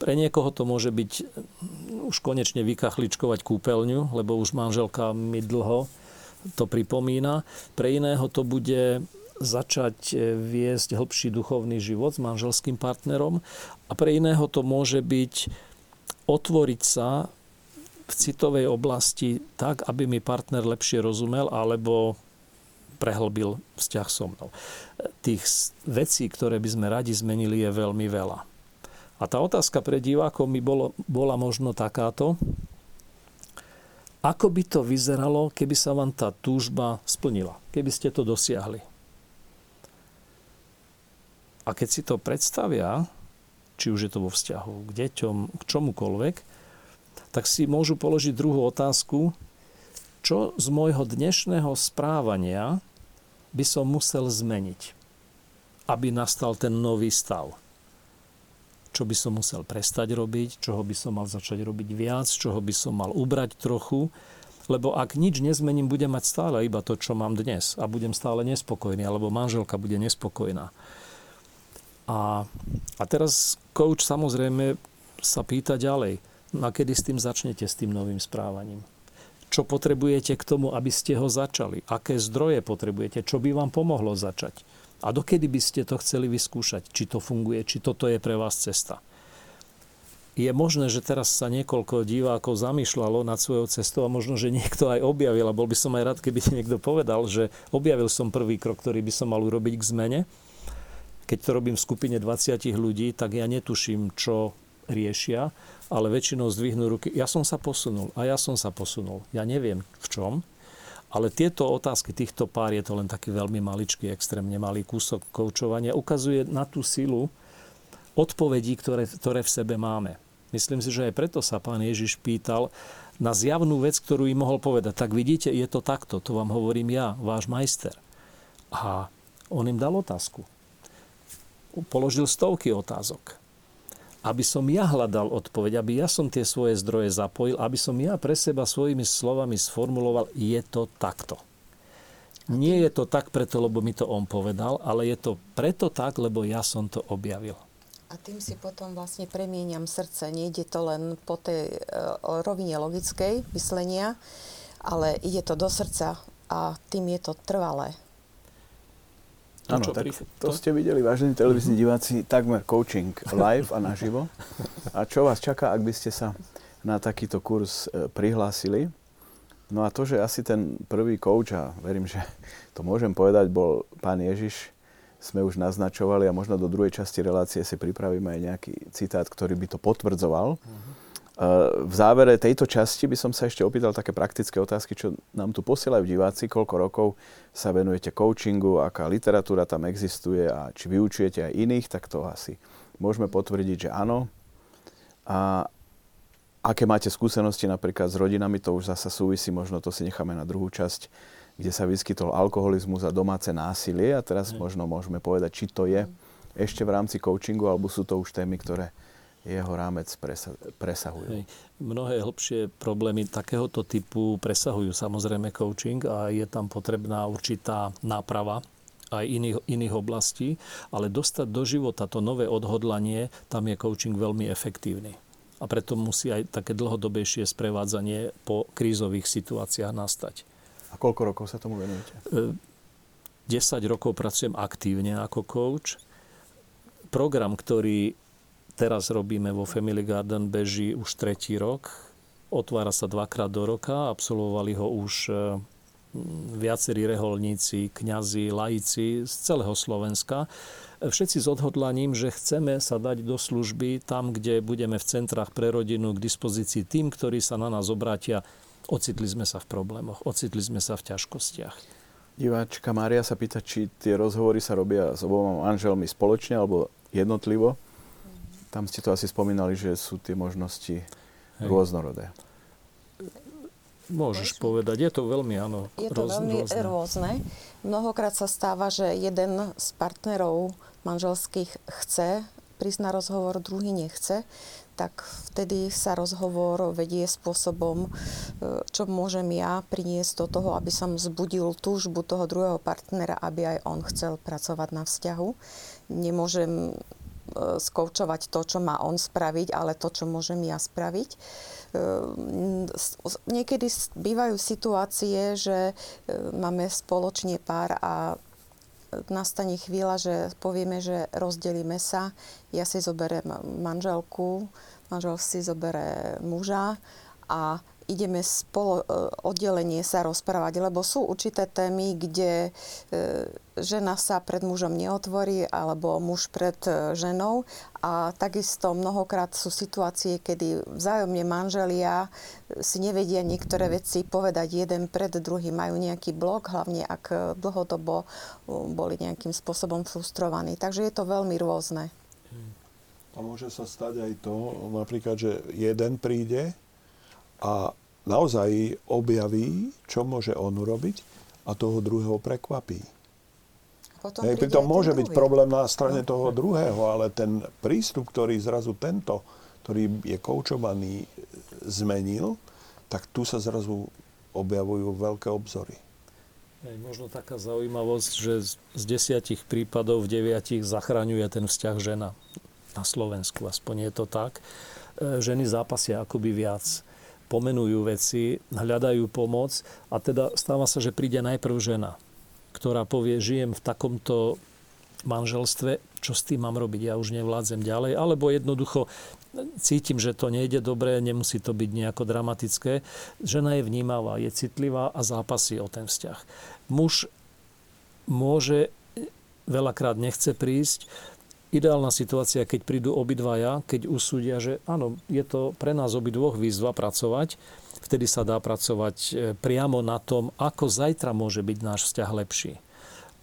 Pre niekoho to môže byť mm, už konečne vykachličkovať kúpeľňu, lebo už manželka mi dlho to pripomína. Pre iného to bude začať e, viesť hĺbší duchovný život s manželským partnerom a pre iného to môže byť otvoriť sa v citovej oblasti tak, aby mi partner lepšie rozumel alebo prehlbil vzťah so mnou. Tých vecí, ktoré by sme radi zmenili, je veľmi veľa. A tá otázka pre divákov mi bolo, bola možno takáto. Ako by to vyzeralo, keby sa vám tá túžba splnila? Keby ste to dosiahli? A keď si to predstavia, či už je to vo vzťahu k deťom, k čomukoľvek, tak si môžu položiť druhú otázku, čo z môjho dnešného správania by som musel zmeniť, aby nastal ten nový stav. Čo by som musel prestať robiť, čoho by som mal začať robiť viac, čoho by som mal ubrať trochu, lebo ak nič nezmením, budem mať stále iba to, čo mám dnes a budem stále nespokojný, alebo manželka bude nespokojná. A, a teraz coach samozrejme sa pýta ďalej, no a kedy s tým začnete, s tým novým správaním? čo potrebujete k tomu, aby ste ho začali, aké zdroje potrebujete, čo by vám pomohlo začať. A dokedy by ste to chceli vyskúšať, či to funguje, či toto je pre vás cesta. Je možné, že teraz sa niekoľko divákov zamýšľalo nad svojou cestou a možno, že niekto aj objavil, a bol by som aj rád, keby niekto povedal, že objavil som prvý krok, ktorý by som mal urobiť k zmene. Keď to robím v skupine 20 ľudí, tak ja netuším, čo riešia, ale väčšinou zdvihnú ruky. Ja som sa posunul a ja som sa posunul. Ja neviem v čom, ale tieto otázky týchto pár, je to len taký veľmi maličký, extrémne malý kúsok koučovania, ukazuje na tú silu odpovedí, ktoré, ktoré v sebe máme. Myslím si, že aj preto sa pán Ježiš pýtal na zjavnú vec, ktorú im mohol povedať. Tak vidíte, je to takto, to vám hovorím ja, váš majster. A on im dal otázku. Položil stovky otázok aby som ja hľadal odpoveď, aby ja som tie svoje zdroje zapojil, aby som ja pre seba svojimi slovami sformuloval, je to takto. Nie je to tak preto, lebo mi to on povedal, ale je to preto tak, lebo ja som to objavil. A tým si potom vlastne premieniam srdce. Nejde to len po tej uh, rovine logickej myslenia, ale ide to do srdca a tým je to trvalé. Áno, tak to ste videli, vážení televízni uh-huh. diváci, takmer coaching live a naživo. A čo vás čaká, ak by ste sa na takýto kurz e, prihlásili? No a to, že asi ten prvý coach, a verím, že to môžem povedať, bol pán Ježiš, sme už naznačovali a možno do druhej časti relácie si pripravíme aj nejaký citát, ktorý by to potvrdzoval. Uh-huh. V závere tejto časti by som sa ešte opýtal také praktické otázky, čo nám tu posielajú diváci, koľko rokov sa venujete coachingu, aká literatúra tam existuje a či vyučujete aj iných, tak to asi môžeme potvrdiť, že áno. A aké máte skúsenosti napríklad s rodinami, to už zasa súvisí, možno to si necháme na druhú časť, kde sa vyskytol alkoholizmus a domáce násilie. A teraz možno môžeme povedať, či to je ešte v rámci coachingu, alebo sú to už témy, ktoré jeho rámec presahujú. Hej. Mnohé hĺbšie problémy takéhoto typu presahujú samozrejme coaching a je tam potrebná určitá náprava aj iných, iných oblastí, ale dostať do života to nové odhodlanie, tam je coaching veľmi efektívny. A preto musí aj také dlhodobejšie sprevádzanie po krízových situáciách nastať. A koľko rokov sa tomu venujete? 10 e, rokov pracujem aktívne ako coach. Program, ktorý teraz robíme vo Family Garden, beží už tretí rok. Otvára sa dvakrát do roka, absolvovali ho už e, viacerí reholníci, kňazi, laici z celého Slovenska. Všetci s odhodlaním, že chceme sa dať do služby tam, kde budeme v centrách pre rodinu k dispozícii tým, ktorí sa na nás obrátia. Ocitli sme sa v problémoch, ocitli sme sa v ťažkostiach. Diváčka Mária sa pýta, či tie rozhovory sa robia s oboma manželmi spoločne alebo jednotlivo. Tam ste to asi spomínali, že sú tie možnosti Hej. rôznorodé. Môžeš povedať, je to veľmi, áno, Je to roz, veľmi rôzne. rôzne. Mnohokrát sa stáva, že jeden z partnerov manželských chce prísť na rozhovor, druhý nechce, tak vtedy sa rozhovor vedie spôsobom, e, čo môžem ja priniesť do toho, aby som zbudil túžbu toho druhého partnera, aby aj on chcel pracovať na vzťahu. Nemôžem skoučovať to, čo má on spraviť, ale to, čo môžem ja spraviť. E, niekedy bývajú situácie, že e, máme spoločne pár a nastane chvíľa, že povieme, že rozdelíme sa. Ja si zoberiem manželku, manžel si zoberie muža a ideme spolo, e, oddelenie sa rozprávať, lebo sú určité témy, kde e, žena sa pred mužom neotvorí, alebo muž pred e, ženou. A takisto mnohokrát sú situácie, kedy vzájomne manželia si nevedia niektoré veci povedať jeden pred druhým. Majú nejaký blok, hlavne ak dlhodobo boli nejakým spôsobom frustrovaní. Takže je to veľmi rôzne. A môže sa stať aj to, napríklad, že jeden príde a naozaj objaví, čo môže on urobiť a toho druhého prekvapí. Potom Hej, pritom môže byť problém na strane no. toho druhého, ale ten prístup, ktorý zrazu tento, ktorý je koučovaný, zmenil, tak tu sa zrazu objavujú veľké obzory. Hej, možno taká zaujímavosť, že z desiatich prípadov v deviatich zachraňuje ten vzťah žena na Slovensku, aspoň je to tak. E, ženy zápasia akoby viac pomenujú veci, hľadajú pomoc a teda stáva sa, že príde najprv žena, ktorá povie, žijem v takomto manželstve, čo s tým mám robiť, ja už nevládzem ďalej, alebo jednoducho cítim, že to nejde dobre, nemusí to byť nejako dramatické. Žena je vnímavá, je citlivá a zápasí o ten vzťah. Muž môže, veľakrát nechce prísť, ideálna situácia, keď prídu obidvaja, keď usúdia, že áno, je to pre nás obidvoch výzva pracovať, vtedy sa dá pracovať e, priamo na tom, ako zajtra môže byť náš vzťah lepší.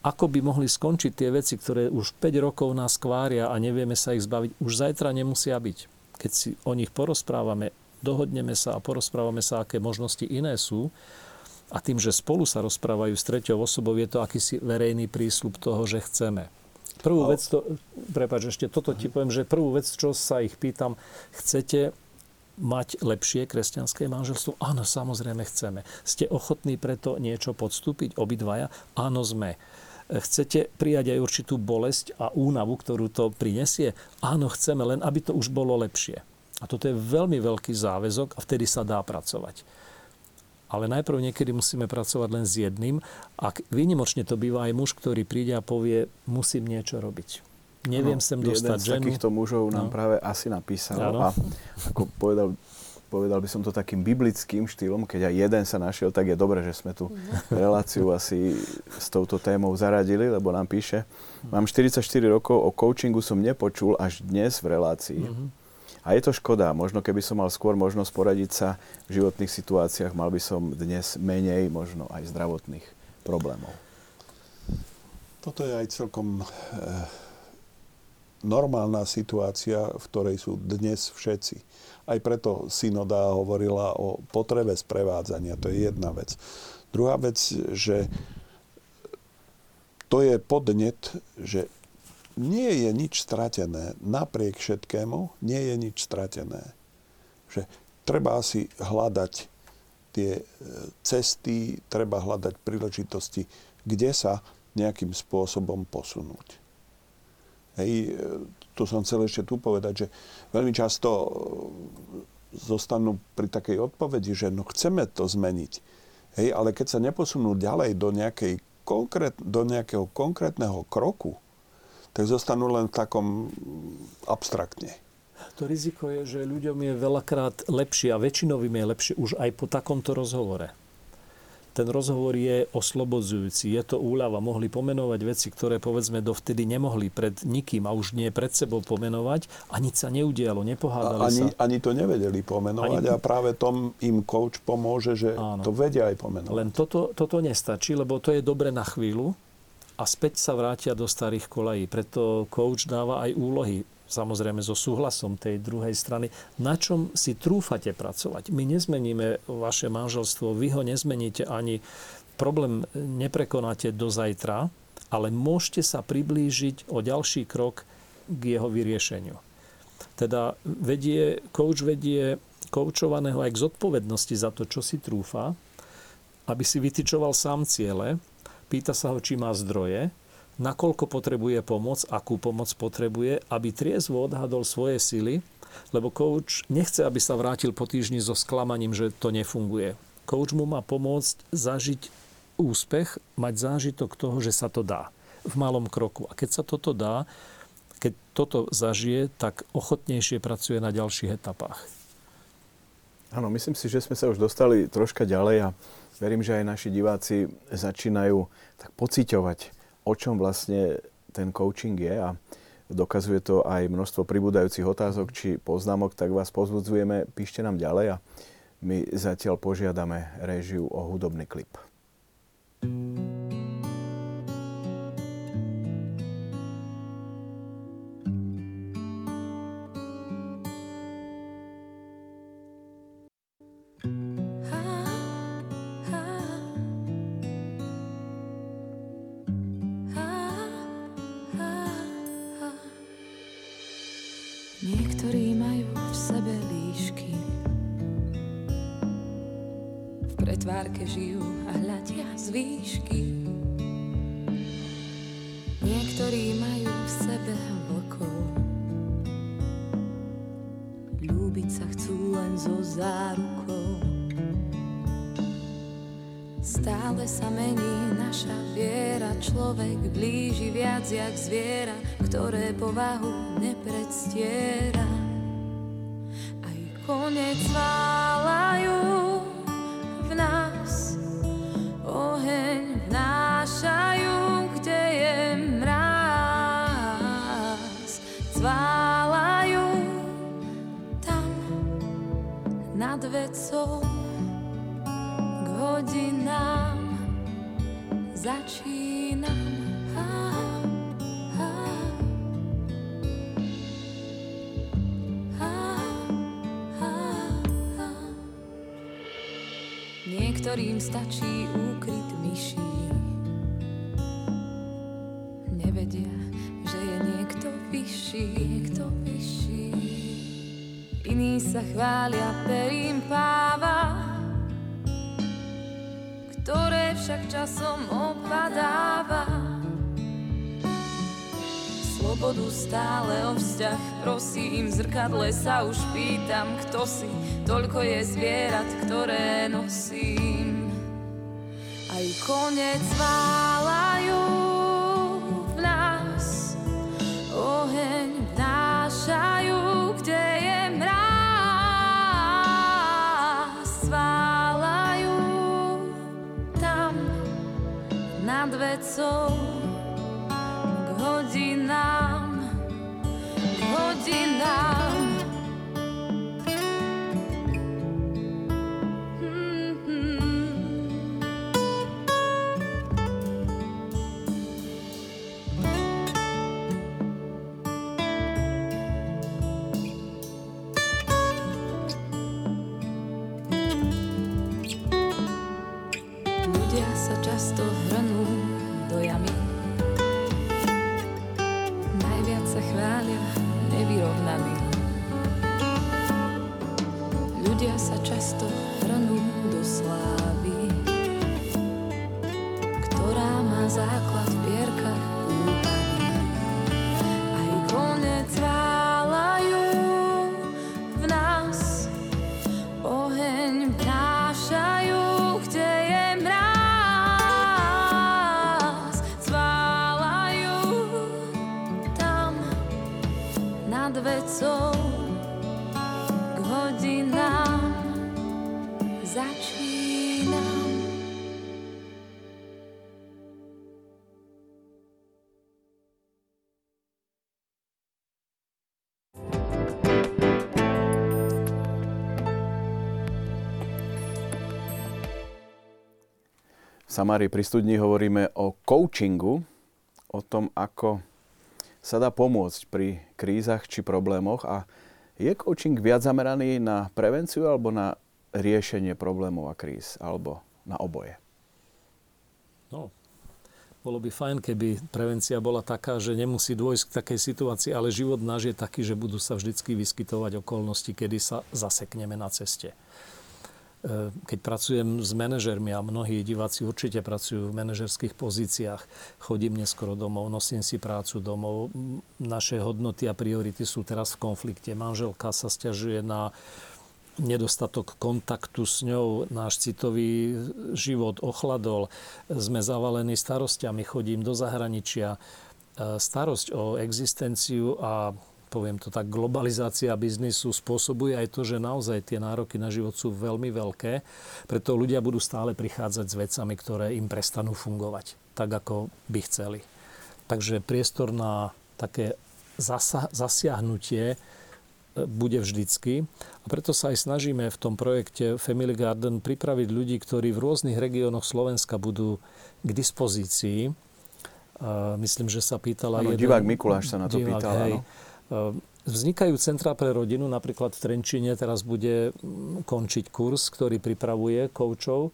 Ako by mohli skončiť tie veci, ktoré už 5 rokov nás kvária a nevieme sa ich zbaviť, už zajtra nemusia byť. Keď si o nich porozprávame, dohodneme sa a porozprávame sa, aké možnosti iné sú, a tým, že spolu sa rozprávajú s treťou osobou, je to akýsi verejný prísľub toho, že chceme. Prvú vec, to, prepáč, ešte toto ti poviem, že prvú vec, čo sa ich pýtam, chcete mať lepšie kresťanské manželstvo? Áno, samozrejme chceme. Ste ochotní preto niečo podstúpiť, obidvaja? Áno, sme. Chcete prijať aj určitú bolesť a únavu, ktorú to prinesie? Áno, chceme, len aby to už bolo lepšie. A toto je veľmi veľký záväzok a vtedy sa dá pracovať ale najprv niekedy musíme pracovať len s jedným a výnimočne to býva aj muž, ktorý príde a povie, musím niečo robiť. Neviem no, sem dostať jeden ženu. z takýchto mužov nám no. práve asi napísal ano. a ako povedal, povedal by som to takým biblickým štýlom, keď aj jeden sa našiel, tak je dobré, že sme tu mhm. reláciu asi s touto témou zaradili, lebo nám píše, mám 44 rokov, o coachingu som nepočul až dnes v relácii. Uh-huh a je to škoda. Možno keby som mal skôr možnosť poradiť sa v životných situáciách, mal by som dnes menej možno aj zdravotných problémov. Toto je aj celkom e, normálna situácia, v ktorej sú dnes všetci. Aj preto synoda hovorila o potrebe sprevádzania. To je jedna vec. Druhá vec, že to je podnet, že nie je nič stratené. Napriek všetkému nie je nič stratené. Že treba si hľadať tie e, cesty, treba hľadať príležitosti, kde sa nejakým spôsobom posunúť. Hej, e, to som chcel ešte tu povedať, že veľmi často e, zostanú pri takej odpovedi, že no chceme to zmeniť. Hej, ale keď sa neposunú ďalej do, nejakej konkrét, do nejakého konkrétneho kroku, tak zostanú len v takom abstraktne. To riziko je, že ľuďom je veľakrát lepšie a väčšinovým je lepšie už aj po takomto rozhovore. Ten rozhovor je oslobodzujúci, je to úľava. Mohli pomenovať veci, ktoré povedzme dovtedy nemohli pred nikým a už nie pred sebou pomenovať a nič sa neudialo, nepohádali a ani, sa. Ani to nevedeli pomenovať ani... a práve tom im coach pomôže, že Áno. to vedia aj pomenovať. Len toto, toto nestačí, lebo to je dobre na chvíľu, a späť sa vrátia do starých kolají. Preto coach dáva aj úlohy, samozrejme so súhlasom tej druhej strany, na čom si trúfate pracovať. My nezmeníme vaše manželstvo, vy ho nezmeníte ani problém neprekonáte do zajtra, ale môžete sa priblížiť o ďalší krok k jeho vyriešeniu. Teda vedie, coach vedie koučovaného aj k zodpovednosti za to, čo si trúfa, aby si vytyčoval sám ciele, pýta sa ho, či má zdroje, nakoľko potrebuje pomoc, akú pomoc potrebuje, aby triezvo odhadol svoje sily, lebo coach nechce, aby sa vrátil po týždni so sklamaním, že to nefunguje. Coach mu má pomôcť zažiť úspech, mať zážitok toho, že sa to dá v malom kroku. A keď sa toto dá, keď toto zažije, tak ochotnejšie pracuje na ďalších etapách. Áno, myslím si, že sme sa už dostali troška ďalej a verím, že aj naši diváci začínajú tak pociťovať, o čom vlastne ten coaching je a dokazuje to aj množstvo pribúdajúcich otázok či poznámok, tak vás pozbudzujeme, píšte nám ďalej a my zatiaľ požiadame režiu o hudobný klip. ktorí majú v sebe líšky. V pretvárke žijú a hľadia z výšky. Niektorí majú v sebe vlkov. Ľúbiť sa chcú len zo zárukou. Stále sa mení naša viera, človek blíži viac jak zviera, povahu nepredstiera. Aj konec válajú v nás, oheň vnášajú, kde je mráz. Zválajú tam nad vecou ktorým stačí úkryt myší. Nevedia, že je niekto vyšší, niekto vyšší. Iní sa chvália perím páva, ktoré však časom opadáva. Slobodu stále o vzťah prosím, v zrkadle sa už pýtam, kto si, toľko je zvierat, ktoré nosím konec válajú v nás, oheň vnášajú, kde je mráz. Sválajú tam nad vecou ľudia sa často hrnú do slávy, ktorá má základ Samári pri studni hovoríme o coachingu, o tom, ako sa dá pomôcť pri krízach či problémoch a je coaching viac zameraný na prevenciu alebo na riešenie problémov a kríz, alebo na oboje? No, bolo by fajn, keby prevencia bola taká, že nemusí dôjsť k takej situácii, ale život náš je taký, že budú sa vždy vyskytovať okolnosti, kedy sa zasekneme na ceste. E, keď pracujem s manažermi a mnohí diváci určite pracujú v manažerských pozíciách, chodím neskoro domov, nosím si prácu domov, naše hodnoty a priority sú teraz v konflikte. Manželka sa stiažuje na nedostatok kontaktu s ňou, náš citový život ochladol, sme zavalení starostiami, chodím do zahraničia. E, starosť o existenciu a poviem to tak, globalizácia biznisu spôsobuje aj to, že naozaj tie nároky na život sú veľmi veľké, preto ľudia budú stále prichádzať s vecami, ktoré im prestanú fungovať tak, ako by chceli. Takže priestor na také zasa- zasiahnutie e, bude vždycky. A preto sa aj snažíme v tom projekte Family Garden pripraviť ľudí, ktorí v rôznych regiónoch Slovenska budú k dispozícii. Myslím, že sa pýtala... Ano, jeden... divák Mikuláš sa na to divák, pýtal. Hej. Vznikajú centrá pre rodinu, napríklad v Trenčine teraz bude končiť kurz, ktorý pripravuje koučov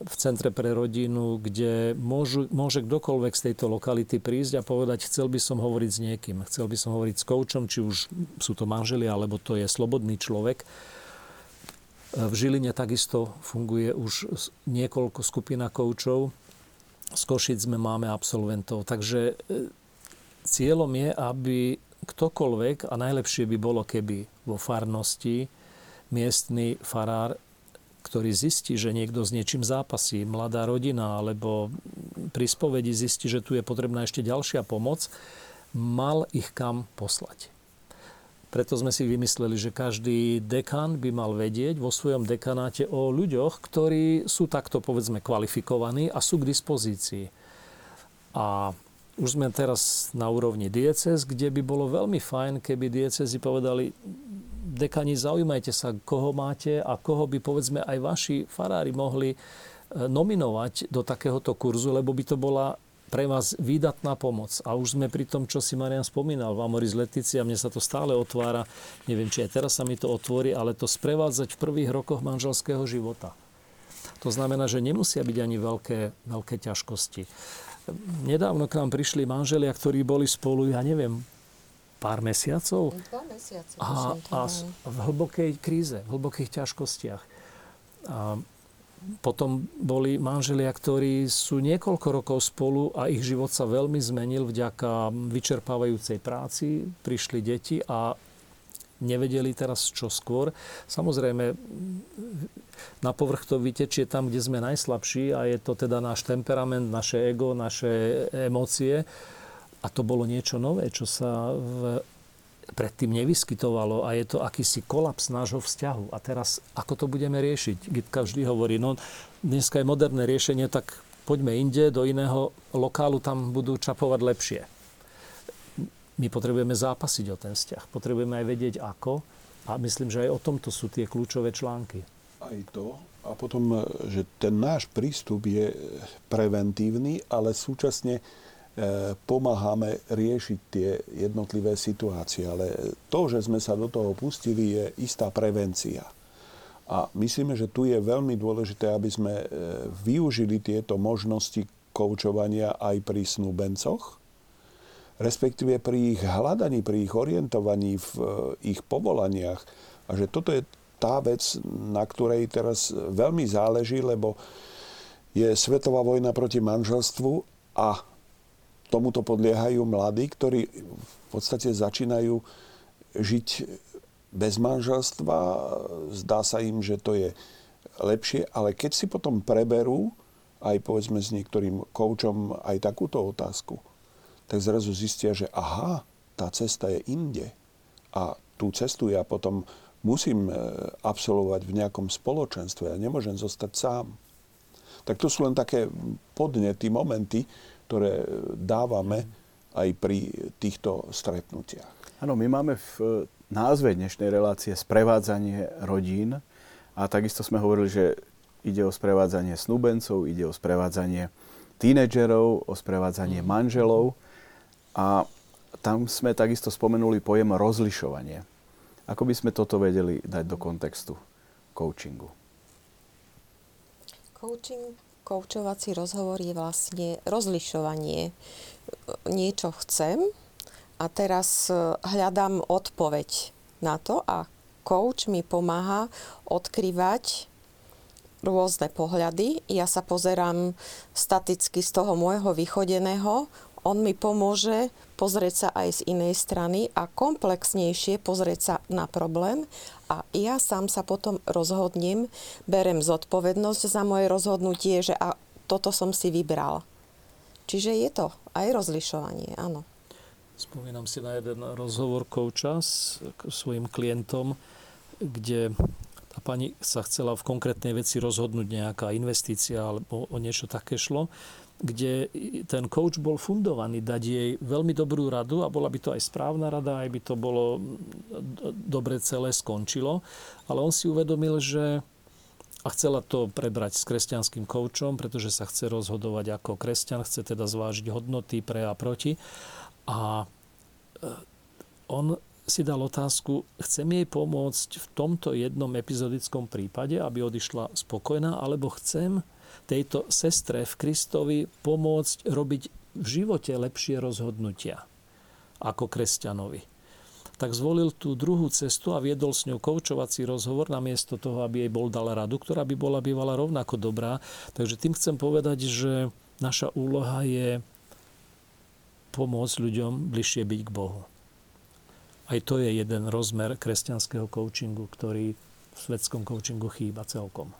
v Centre pre rodinu, kde môžu, môže kdokoľvek z tejto lokality prísť a povedať, chcel by som hovoriť s niekým, chcel by som hovoriť s koučom, či už sú to manželia, alebo to je slobodný človek. V Žiline takisto funguje už niekoľko skupina koučov. Z Košic sme máme absolventov. Takže e, cieľom je, aby ktokoľvek, a najlepšie by bolo, keby vo farnosti miestny farár ktorý zistí, že niekto s niečím zápasí, mladá rodina, alebo pri spovedi zistí, že tu je potrebná ešte ďalšia pomoc, mal ich kam poslať. Preto sme si vymysleli, že každý dekan by mal vedieť vo svojom dekanáte o ľuďoch, ktorí sú takto povedzme kvalifikovaní a sú k dispozícii. A už sme teraz na úrovni dieces, kde by bolo veľmi fajn, keby diecezy povedali, dekani, zaujímajte sa, koho máte a koho by povedzme aj vaši farári mohli e, nominovať do takéhoto kurzu, lebo by to bola pre vás výdatná pomoc. A už sme pri tom, čo si Marian spomínal, v Amoris Leticia, mne sa to stále otvára, neviem, či aj teraz sa mi to otvorí, ale to sprevádzať v prvých rokoch manželského života. To znamená, že nemusia byť ani veľké, veľké ťažkosti. Nedávno k nám prišli manželia, ktorí boli spolu, ja neviem, pár mesiacov. Dva mesiace. A, a v hlbokej kríze, v hlbokých ťažkostiach. A potom boli manželia, ktorí sú niekoľko rokov spolu a ich život sa veľmi zmenil vďaka vyčerpávajúcej práci. Prišli deti a nevedeli teraz čo skôr. Samozrejme, na povrch to vytečie tam, kde sme najslabší a je to teda náš temperament, naše ego, naše emócie a to bolo niečo nové, čo sa v, predtým nevyskytovalo a je to akýsi kolaps nášho vzťahu. A teraz, ako to budeme riešiť? Gitka vždy hovorí, no dneska je moderné riešenie, tak poďme inde, do iného lokálu, tam budú čapovať lepšie. My potrebujeme zápasiť o ten vzťah. Potrebujeme aj vedieť ako. A myslím, že aj o tomto sú tie kľúčové články. Aj to. A potom, že ten náš prístup je preventívny, ale súčasne E, pomáhame riešiť tie jednotlivé situácie. Ale to, že sme sa do toho pustili, je istá prevencia. A myslíme, že tu je veľmi dôležité, aby sme e, využili tieto možnosti koučovania aj pri snúbencoch, respektíve pri ich hľadaní, pri ich orientovaní v e, ich povolaniach. A že toto je tá vec, na ktorej teraz veľmi záleží, lebo je svetová vojna proti manželstvu a tomuto podliehajú mladí, ktorí v podstate začínajú žiť bez manželstva. Zdá sa im, že to je lepšie, ale keď si potom preberú, aj povedzme s niektorým koučom, aj takúto otázku, tak zrazu zistia, že aha, tá cesta je inde. A tú cestu ja potom musím e, absolvovať v nejakom spoločenstve. Ja nemôžem zostať sám. Tak to sú len také podnety, momenty, ktoré dávame aj pri týchto stretnutiach. Áno, my máme v názve dnešnej relácie sprevádzanie rodín a takisto sme hovorili, že ide o sprevádzanie snúbencov, ide o sprevádzanie tínedžerov, o sprevádzanie manželov a tam sme takisto spomenuli pojem rozlišovanie. Ako by sme toto vedeli dať do kontextu coachingu? Coaching koučovací rozhovor je vlastne rozlišovanie. Niečo chcem a teraz e, hľadám odpoveď na to a coach mi pomáha odkrývať rôzne pohľady. Ja sa pozerám staticky z toho môjho vychodeného, on mi pomôže pozrieť sa aj z inej strany a komplexnejšie pozrieť sa na problém a ja sám sa potom rozhodnem, berem zodpovednosť za moje rozhodnutie, že a toto som si vybral. Čiže je to aj rozlišovanie, áno. Spomínam si na jeden rozhovor kouča s svojim klientom, kde tá pani sa chcela v konkrétnej veci rozhodnúť nejaká investícia alebo o niečo také šlo, kde ten coach bol fundovaný dať jej veľmi dobrú radu a bola by to aj správna rada, aj by to bolo dobre celé skončilo. Ale on si uvedomil, že a chcela to prebrať s kresťanským koučom, pretože sa chce rozhodovať ako kresťan, chce teda zvážiť hodnoty pre a proti. A e, on si dal otázku, chcem jej pomôcť v tomto jednom epizodickom prípade, aby odišla spokojná, alebo chcem tejto sestre v Kristovi pomôcť robiť v živote lepšie rozhodnutia ako kresťanovi. Tak zvolil tú druhú cestu a viedol s ňou koučovací rozhovor namiesto toho, aby jej bol dal radu, ktorá by bola bývala rovnako dobrá. Takže tým chcem povedať, že naša úloha je pomôcť ľuďom bližšie byť k Bohu. Aj to je jeden rozmer kresťanského coachingu, ktorý v svetskom coachingu chýba celkom.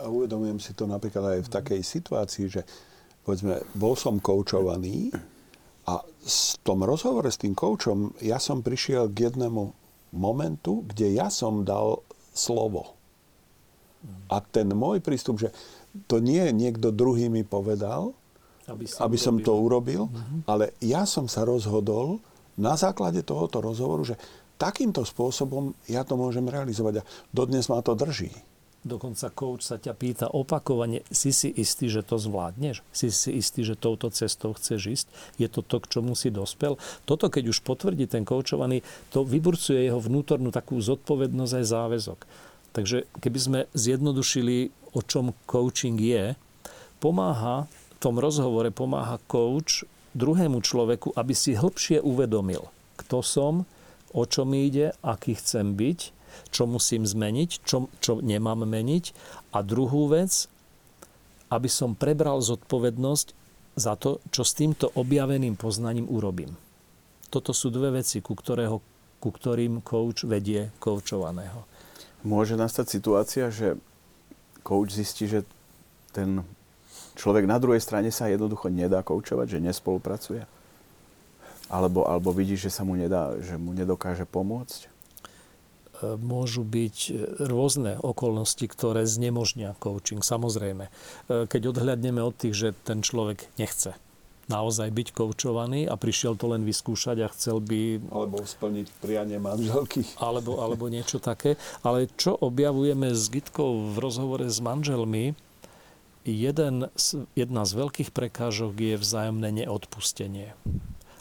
A uvedomujem si to napríklad aj v takej situácii, že povedzme, bol som koučovaný a v tom rozhovore s tým koučom ja som prišiel k jednému momentu, kde ja som dal slovo. A ten môj prístup, že to nie niekto druhý mi povedal, aby, aby som to urobil, uh-huh. ale ja som sa rozhodol na základe tohoto rozhovoru, že takýmto spôsobom ja to môžem realizovať a dodnes ma to drží. Dokonca coach sa ťa pýta opakovane, si si istý, že to zvládneš? Si si istý, že touto cestou chceš ísť? Je to to, k čomu si dospel? Toto, keď už potvrdí ten koučovaný, to vyburcuje jeho vnútornú takú zodpovednosť aj záväzok. Takže keby sme zjednodušili, o čom coaching je, pomáha tom rozhovore pomáha coach druhému človeku, aby si hĺbšie uvedomil, kto som, o čo mi ide, aký chcem byť, čo musím zmeniť, čo, čo nemám meniť. A druhú vec, aby som prebral zodpovednosť za to, čo s týmto objaveným poznaním urobím. Toto sú dve veci, ku, ktorého, ku ktorým coach vedie koučovaného. Môže nastať situácia, že coach zistí, že ten človek na druhej strane sa jednoducho nedá koučovať, že nespolupracuje? Alebo, alebo vidí, že sa mu nedá, že mu nedokáže pomôcť? E, môžu byť e, rôzne okolnosti, ktoré znemožnia coaching, samozrejme. E, keď odhľadneme od tých, že ten človek nechce naozaj byť koučovaný a prišiel to len vyskúšať a chcel by... Alebo splniť prianie manželky. Alebo, alebo niečo také. Ale čo objavujeme s Gitkou v rozhovore s manželmi, jeden, jedna z veľkých prekážok je vzájomné neodpustenie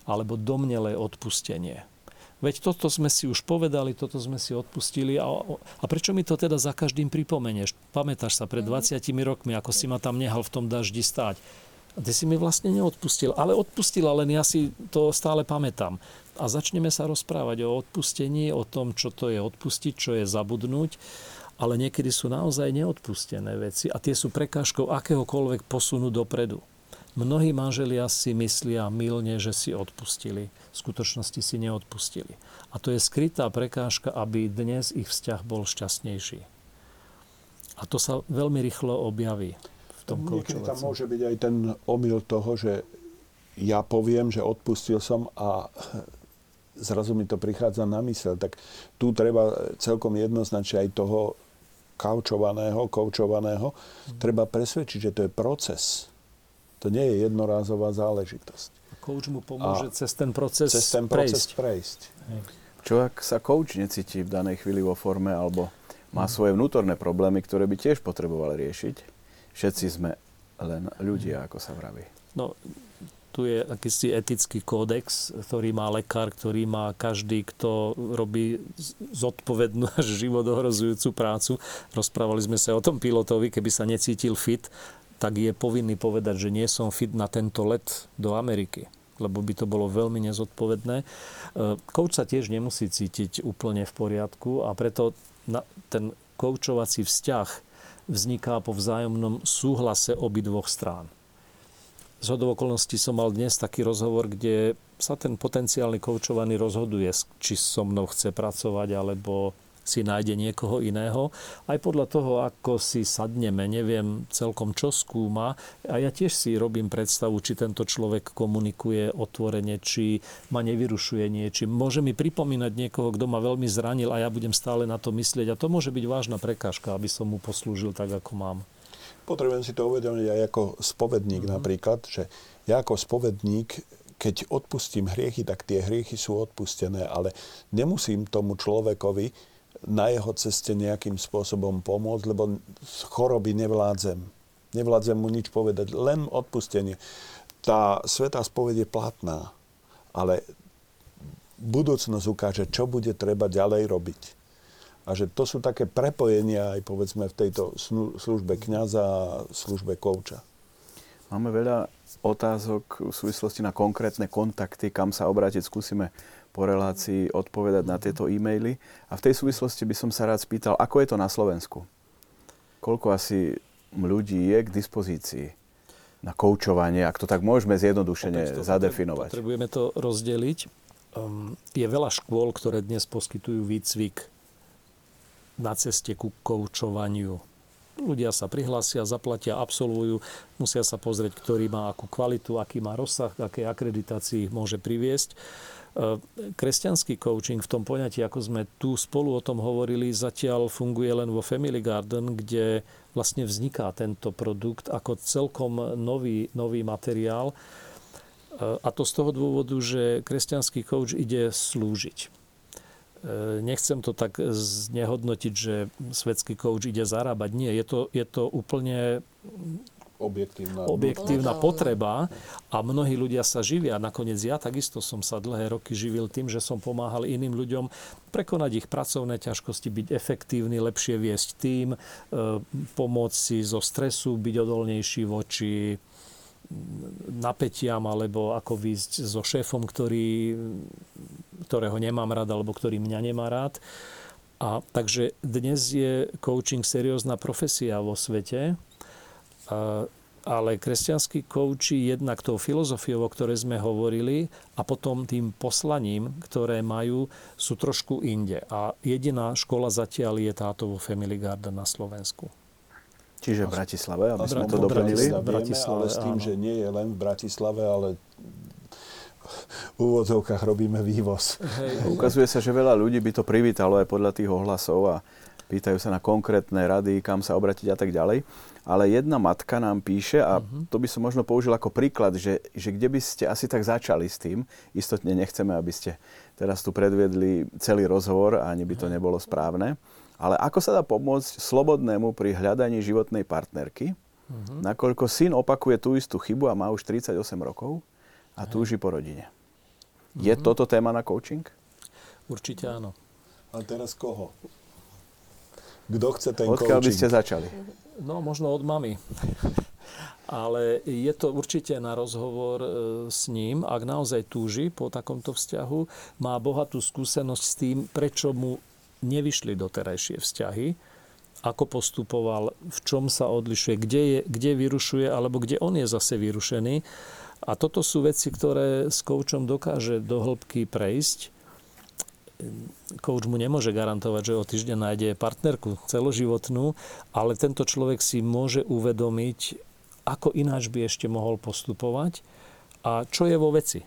alebo domnelé odpustenie. Veď toto sme si už povedali, toto sme si odpustili a, a prečo mi to teda za každým pripomenieš? Pamätáš sa pred 20 mhm. rokmi, ako si ma tam nehal v tom daždi stáť. A ty si mi vlastne neodpustil, ale odpustila, len ja si to stále pamätám. A začneme sa rozprávať o odpustení, o tom, čo to je odpustiť, čo je zabudnúť ale niekedy sú naozaj neodpustené veci a tie sú prekážkou akéhokoľvek posunu dopredu. Mnohí manželia si myslia milne, že si odpustili. V skutočnosti si neodpustili. A to je skrytá prekážka, aby dnes ich vzťah bol šťastnejší. A to sa veľmi rýchlo objaví v tom Niekedy tam môže byť aj ten omyl toho, že ja poviem, že odpustil som a zrazu mi to prichádza na mysel. Tak tu treba celkom jednoznačne aj toho kaučovaného, koučovaného, treba presvedčiť, že to je proces. To nie je jednorázová záležitosť. Coach mu pomôže a cez ten proces cez ten proces prejsť. prejsť. Čo ak sa coach necíti v danej chvíli vo forme alebo má mm. svoje vnútorné problémy, ktoré by tiež potreboval riešiť? Všetci sme len ľudia, ako sa vraví. No, tu je akýsi etický kódex, ktorý má lekár, ktorý má každý, kto robí zodpovednú až život ohrozujúcu prácu. Rozprávali sme sa o tom pilotovi, keby sa necítil fit, tak je povinný povedať, že nie som fit na tento let do Ameriky lebo by to bolo veľmi nezodpovedné. Kouč sa tiež nemusí cítiť úplne v poriadku a preto ten koučovací vzťah vzniká po vzájomnom súhlase obidvoch strán. Z okolností som mal dnes taký rozhovor, kde sa ten potenciálny koučovaný rozhoduje, či so mnou chce pracovať, alebo si nájde niekoho iného. Aj podľa toho, ako si sadneme, neviem celkom, čo skúma. A ja tiež si robím predstavu, či tento človek komunikuje otvorene, či ma nevyrušuje niečím. Môže mi pripomínať niekoho, kto ma veľmi zranil a ja budem stále na to myslieť. A to môže byť vážna prekážka, aby som mu poslúžil tak, ako mám. Potrebujem si to uvedomiť aj ako spovedník mm-hmm. napríklad, že ja ako spovedník keď odpustím hriechy, tak tie hriechy sú odpustené, ale nemusím tomu človekovi na jeho ceste nejakým spôsobom pomôcť, lebo z choroby nevládzem. Nevládzem mu nič povedať, len odpustenie. Tá svetá spoveď je platná, ale budúcnosť ukáže, čo bude treba ďalej robiť. A že to sú také prepojenia aj povedzme v tejto službe kniaza a službe kouča. Máme veľa otázok v súvislosti na konkrétne kontakty, kam sa obrátiť. Skúsime po relácii odpovedať na tieto e-maily. A v tej súvislosti by som sa rád spýtal, ako je to na Slovensku? Koľko asi ľudí je k dispozícii na koučovanie, ak to tak môžeme zjednodušene to zadefinovať? Potrebujeme to rozdeliť. Um, je veľa škôl, ktoré dnes poskytujú výcvik na ceste ku koučovaniu Ľudia sa prihlásia, zaplatia, absolvujú, musia sa pozrieť, ktorý má akú kvalitu, aký má rozsah, aké akreditácii ich môže priviesť. E, kresťanský coaching v tom poňatí, ako sme tu spolu o tom hovorili, zatiaľ funguje len vo Family Garden, kde vlastne vzniká tento produkt ako celkom nový, nový materiál. E, a to z toho dôvodu, že kresťanský coach ide slúžiť. E, nechcem to tak znehodnotiť, že svetský coach ide zarábať. Nie, je to, je to úplne objektívna, objektívna potreba a mnohí ľudia sa živia. Nakoniec ja takisto som sa dlhé roky živil tým, že som pomáhal iným ľuďom prekonať ich pracovné ťažkosti, byť efektívny, lepšie viesť tým, e, pomôcť si zo stresu, byť odolnejší voči napätiam alebo ako výjsť so šéfom, ktorý, ktorého nemám rád alebo ktorý mňa nemá rád. A takže dnes je coaching seriózna profesia vo svete, ale kresťanskí kouči jednak tou filozofiou, o ktorej sme hovorili, a potom tým poslaním, ktoré majú, sú trošku inde. A jediná škola zatiaľ je táto vo Family Garden na Slovensku. Čiže v Bratislave, aby sme to doplnili. Bratislave, ale s tým, áno. že nie je len v Bratislave, ale v úvodzovkách robíme vývoz. Hej. Ukazuje sa, že veľa ľudí by to privítalo aj podľa tých ohlasov a pýtajú sa na konkrétne rady, kam sa obratiť a tak ďalej. Ale jedna matka nám píše, a uh-huh. to by som možno použil ako príklad, že, že kde by ste asi tak začali s tým, istotne nechceme, aby ste teraz tu predviedli celý rozhovor a ani by to nebolo správne, ale ako sa dá pomôcť slobodnému pri hľadaní životnej partnerky, uh-huh. nakoľko syn opakuje tú istú chybu a má už 38 rokov a túži po rodine. Uh-huh. Je toto téma na coaching? Určite áno. A teraz koho? Kto chce ten Odkiaľ coaching? by ste začali? No, možno od mamy. Ale je to určite na rozhovor e, s ním, ak naozaj túži po takomto vzťahu, má bohatú skúsenosť s tým, prečo mu nevyšli doterajšie vzťahy, ako postupoval, v čom sa odlišuje, kde, je, kde vyrušuje, alebo kde on je zase vyrušený. A toto sú veci, ktoré s koučom dokáže do hĺbky prejsť. Kouč mu nemôže garantovať, že o týždeň nájde partnerku celoživotnú, ale tento človek si môže uvedomiť, ako ináč by ešte mohol postupovať a čo je vo veci.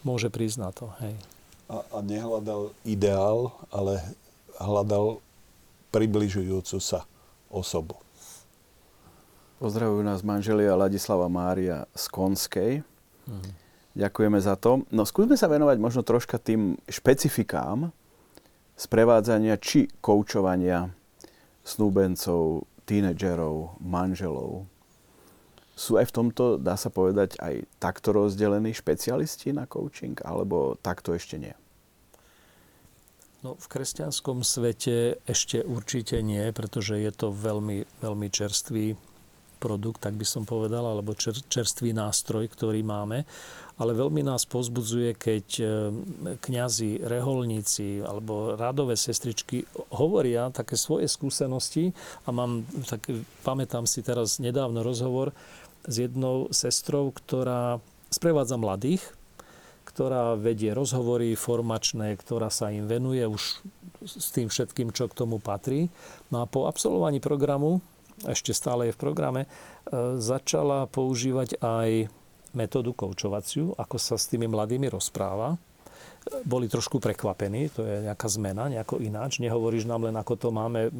Môže prísť na to. Hej a, a nehľadal ideál, ale hľadal približujúcu sa osobu. Pozdravujú nás manželia Ladislava Mária z Konskej. Mhm. Ďakujeme za to. No skúsme sa venovať možno troška tým špecifikám sprevádzania či koučovania snúbencov, tínedžerov, manželov. Sú aj v tomto, dá sa povedať, aj takto rozdelení špecialisti na coaching, alebo takto ešte nie? No, v kresťanskom svete ešte určite nie, pretože je to veľmi, veľmi čerstvý produkt, tak by som povedal, alebo čer, čerstvý nástroj, ktorý máme. Ale veľmi nás pozbudzuje, keď e, kňazi, reholníci alebo rádové sestričky hovoria také svoje skúsenosti a mám, tak pamätám si teraz nedávno rozhovor s jednou sestrou, ktorá sprevádza mladých, ktorá vedie rozhovory formačné, ktorá sa im venuje už s tým všetkým, čo k tomu patrí. No a po absolvovaní programu, ešte stále je v programe, e, začala používať aj metódu koučovaciu, ako sa s tými mladými rozpráva boli trošku prekvapení, to je nejaká zmena, nejako ináč. Nehovoríš nám len, ako to máme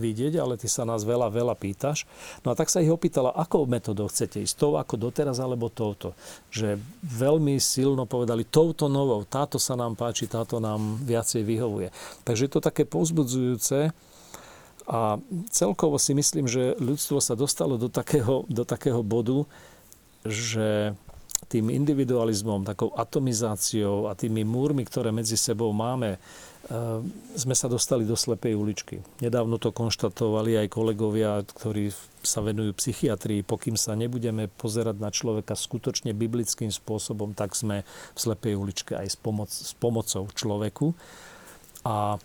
vidieť, ale ty sa nás veľa, veľa pýtaš. No a tak sa ich opýtala, akou metodou chcete ísť, tou ako doteraz, alebo touto. Že veľmi silno povedali, touto novou, táto sa nám páči, táto nám viacej vyhovuje. Takže je to také povzbudzujúce, a celkovo si myslím, že ľudstvo sa dostalo do takého, do takého bodu, že tým individualizmom, takou atomizáciou a tými múrmi, ktoré medzi sebou máme, e, sme sa dostali do slepej uličky. Nedávno to konštatovali aj kolegovia, ktorí sa venujú psychiatrii. Pokým sa nebudeme pozerať na človeka skutočne biblickým spôsobom, tak sme v slepej uličke aj s, pomoc, s pomocou človeku. A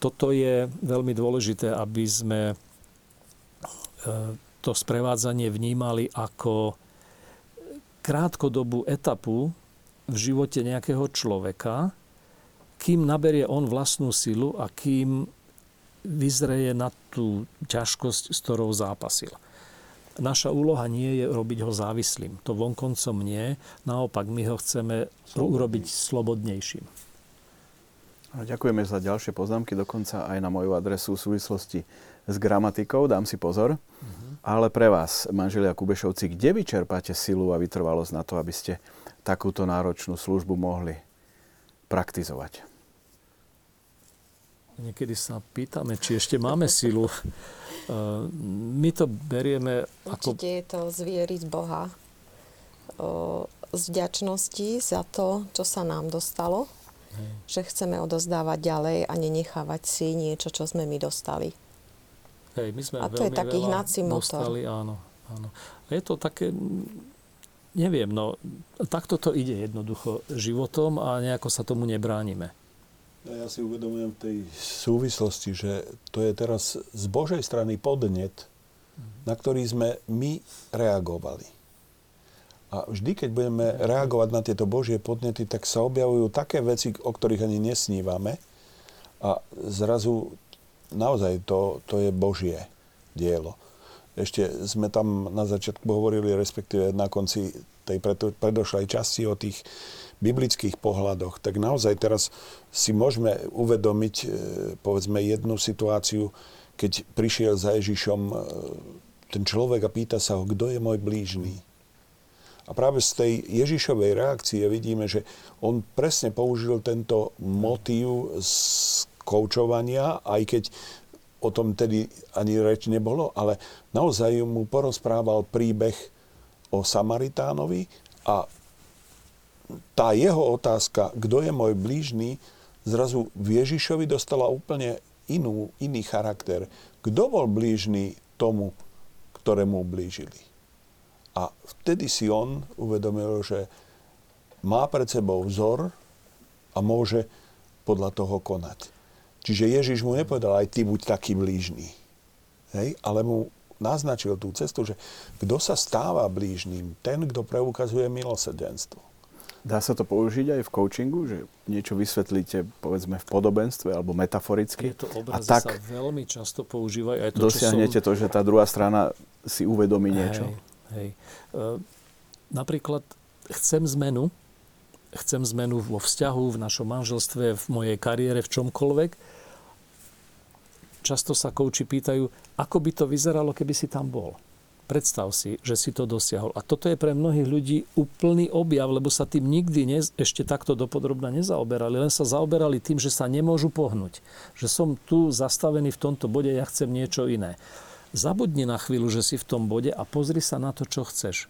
toto je veľmi dôležité, aby sme e, to sprevádzanie vnímali ako krátkodobú etapu v živote nejakého človeka, kým naberie on vlastnú silu a kým vyzreje na tú ťažkosť, s ktorou zápasil. Naša úloha nie je robiť ho závislým. To vonkoncom nie. Naopak, my ho chceme urobiť slobodnejším. Ďakujeme za ďalšie poznámky, dokonca aj na moju adresu v súvislosti s gramatikou. Dám si pozor. Uh-huh. Ale pre vás, manželia Kubešovci, kde vy čerpáte silu a vytrvalosť na to, aby ste takúto náročnú službu mohli praktizovať? Niekedy sa pýtame, či ešte máme silu. E, my to berieme ako... Určite je to zvieriť Boha z vďačnosti za to, čo sa nám dostalo. Hej. Že chceme odozdávať ďalej a nenechávať si niečo, čo sme my dostali. Hej, my sme a to je taký hnací motor. Dostali, áno, áno. A je to také, neviem, no, takto to ide jednoducho životom a nejako sa tomu nebránime. Ja si uvedomujem v tej súvislosti, že to je teraz z Božej strany podnet, na ktorý sme my reagovali. A vždy, keď budeme reagovať na tieto Božie podnety, tak sa objavujú také veci, o ktorých ani nesnívame. A zrazu naozaj to, to je Božie dielo. Ešte sme tam na začiatku hovorili, respektíve na konci tej predošlej časti o tých biblických pohľadoch, tak naozaj teraz si môžeme uvedomiť, e, povedzme, jednu situáciu, keď prišiel za Ježišom e, ten človek a pýta sa ho, kto je môj blížny. A práve z tej Ježišovej reakcie vidíme, že on presne použil tento motív z koučovania, aj keď o tom tedy ani reč nebolo, ale naozaj mu porozprával príbeh o Samaritánovi a tá jeho otázka, kto je môj blížny, zrazu v Ježišovi dostala úplne inú, iný charakter. Kto bol blížny tomu, ktorému blížili? A vtedy si on uvedomil, že má pred sebou vzor a môže podľa toho konať. Čiže Ježiš mu nepovedal, aj ty buď taký blížny. Hej? Ale mu naznačil tú cestu, že kto sa stáva blížným, ten, kto preukazuje milosrdenstvo. Dá sa to použiť aj v coachingu, že niečo vysvetlíte, povedzme, v podobenstve alebo metaforicky. Tieto obrazy a tak sa veľmi často používajú. Aj to, dosiahnete som... to, že tá druhá strana si uvedomí niečo. Hej, hej. E, napríklad chcem zmenu, chcem zmenu vo vzťahu, v našom manželstve, v mojej kariére, v čomkoľvek, často sa kouči pýtajú, ako by to vyzeralo, keby si tam bol. Predstav si, že si to dosiahol. A toto je pre mnohých ľudí úplný objav, lebo sa tým nikdy ne, ešte takto dopodrobne nezaoberali. Len sa zaoberali tým, že sa nemôžu pohnúť. Že som tu zastavený v tomto bode, ja chcem niečo iné. Zabudni na chvíľu, že si v tom bode a pozri sa na to, čo chceš.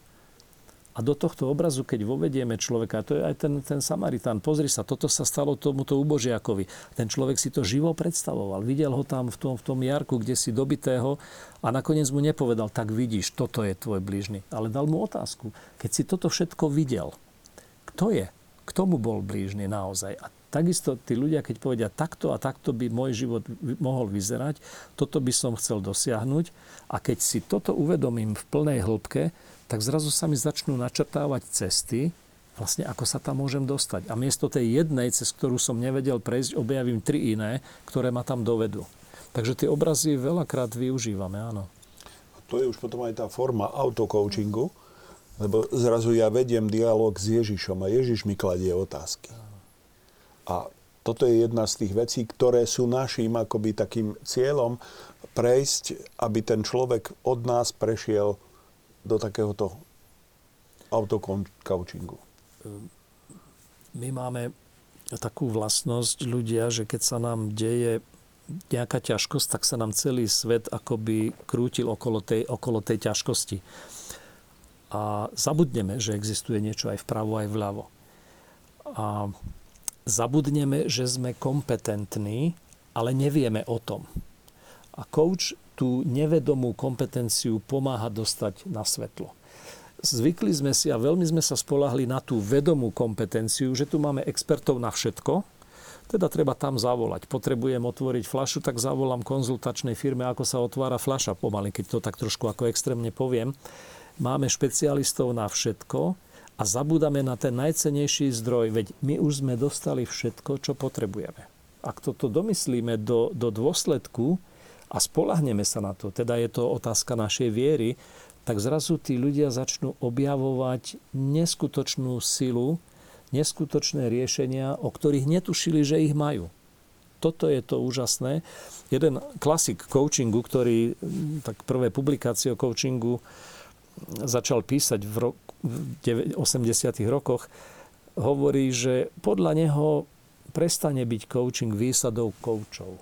A do tohto obrazu, keď vovedieme človeka, to je aj ten, ten Samaritán, pozri sa, toto sa stalo tomuto ubožiakovi. Ten človek si to živo predstavoval. Videl ho tam v tom, v tom jarku, kde si dobitého a nakoniec mu nepovedal, tak vidíš, toto je tvoj blížny. Ale dal mu otázku. Keď si toto všetko videl, kto je? Kto mu bol blížny naozaj? A takisto tí ľudia, keď povedia, takto a takto by môj život mohol vyzerať, toto by som chcel dosiahnuť. A keď si toto uvedomím v plnej hĺbke, tak zrazu sa mi začnú načrtávať cesty vlastne ako sa tam môžem dostať. A miesto tej jednej, cez ktorú som nevedel prejsť, objavím tri iné, ktoré ma tam dovedú. Takže tie obrazy veľakrát využívame, áno. A to je už potom aj tá forma autocoachingu, lebo zrazu ja vediem dialog s Ježišom a Ježiš mi kladie otázky. A toto je jedna z tých vecí, ktoré sú našim akoby takým cieľom prejsť, aby ten človek od nás prešiel do takéhoto autocoachingu. My máme takú vlastnosť ľudia, že keď sa nám deje nejaká ťažkosť, tak sa nám celý svet akoby krútil okolo tej, okolo tej ťažkosti. A zabudneme, že existuje niečo aj vpravo, aj vľavo. A zabudneme, že sme kompetentní, ale nevieme o tom. A coach tú nevedomú kompetenciu pomáha dostať na svetlo. Zvykli sme si a veľmi sme sa spolahli na tú vedomú kompetenciu, že tu máme expertov na všetko, teda treba tam zavolať. Potrebujem otvoriť flašu, tak zavolám konzultačnej firme, ako sa otvára flaša pomaly, keď to tak trošku ako extrémne poviem. Máme špecialistov na všetko, a zabúdame na ten najcenejší zdroj, veď my už sme dostali všetko, čo potrebujeme. Ak toto domyslíme do, do dôsledku a spolahneme sa na to, teda je to otázka našej viery, tak zrazu tí ľudia začnú objavovať neskutočnú silu, neskutočné riešenia, o ktorých netušili, že ich majú. Toto je to úžasné. Jeden klasik coachingu, ktorý, tak prvé publikácie o coachingu začal písať v, roku, v 80. rokoch, hovorí, že podľa neho prestane byť coaching výsadou koučov.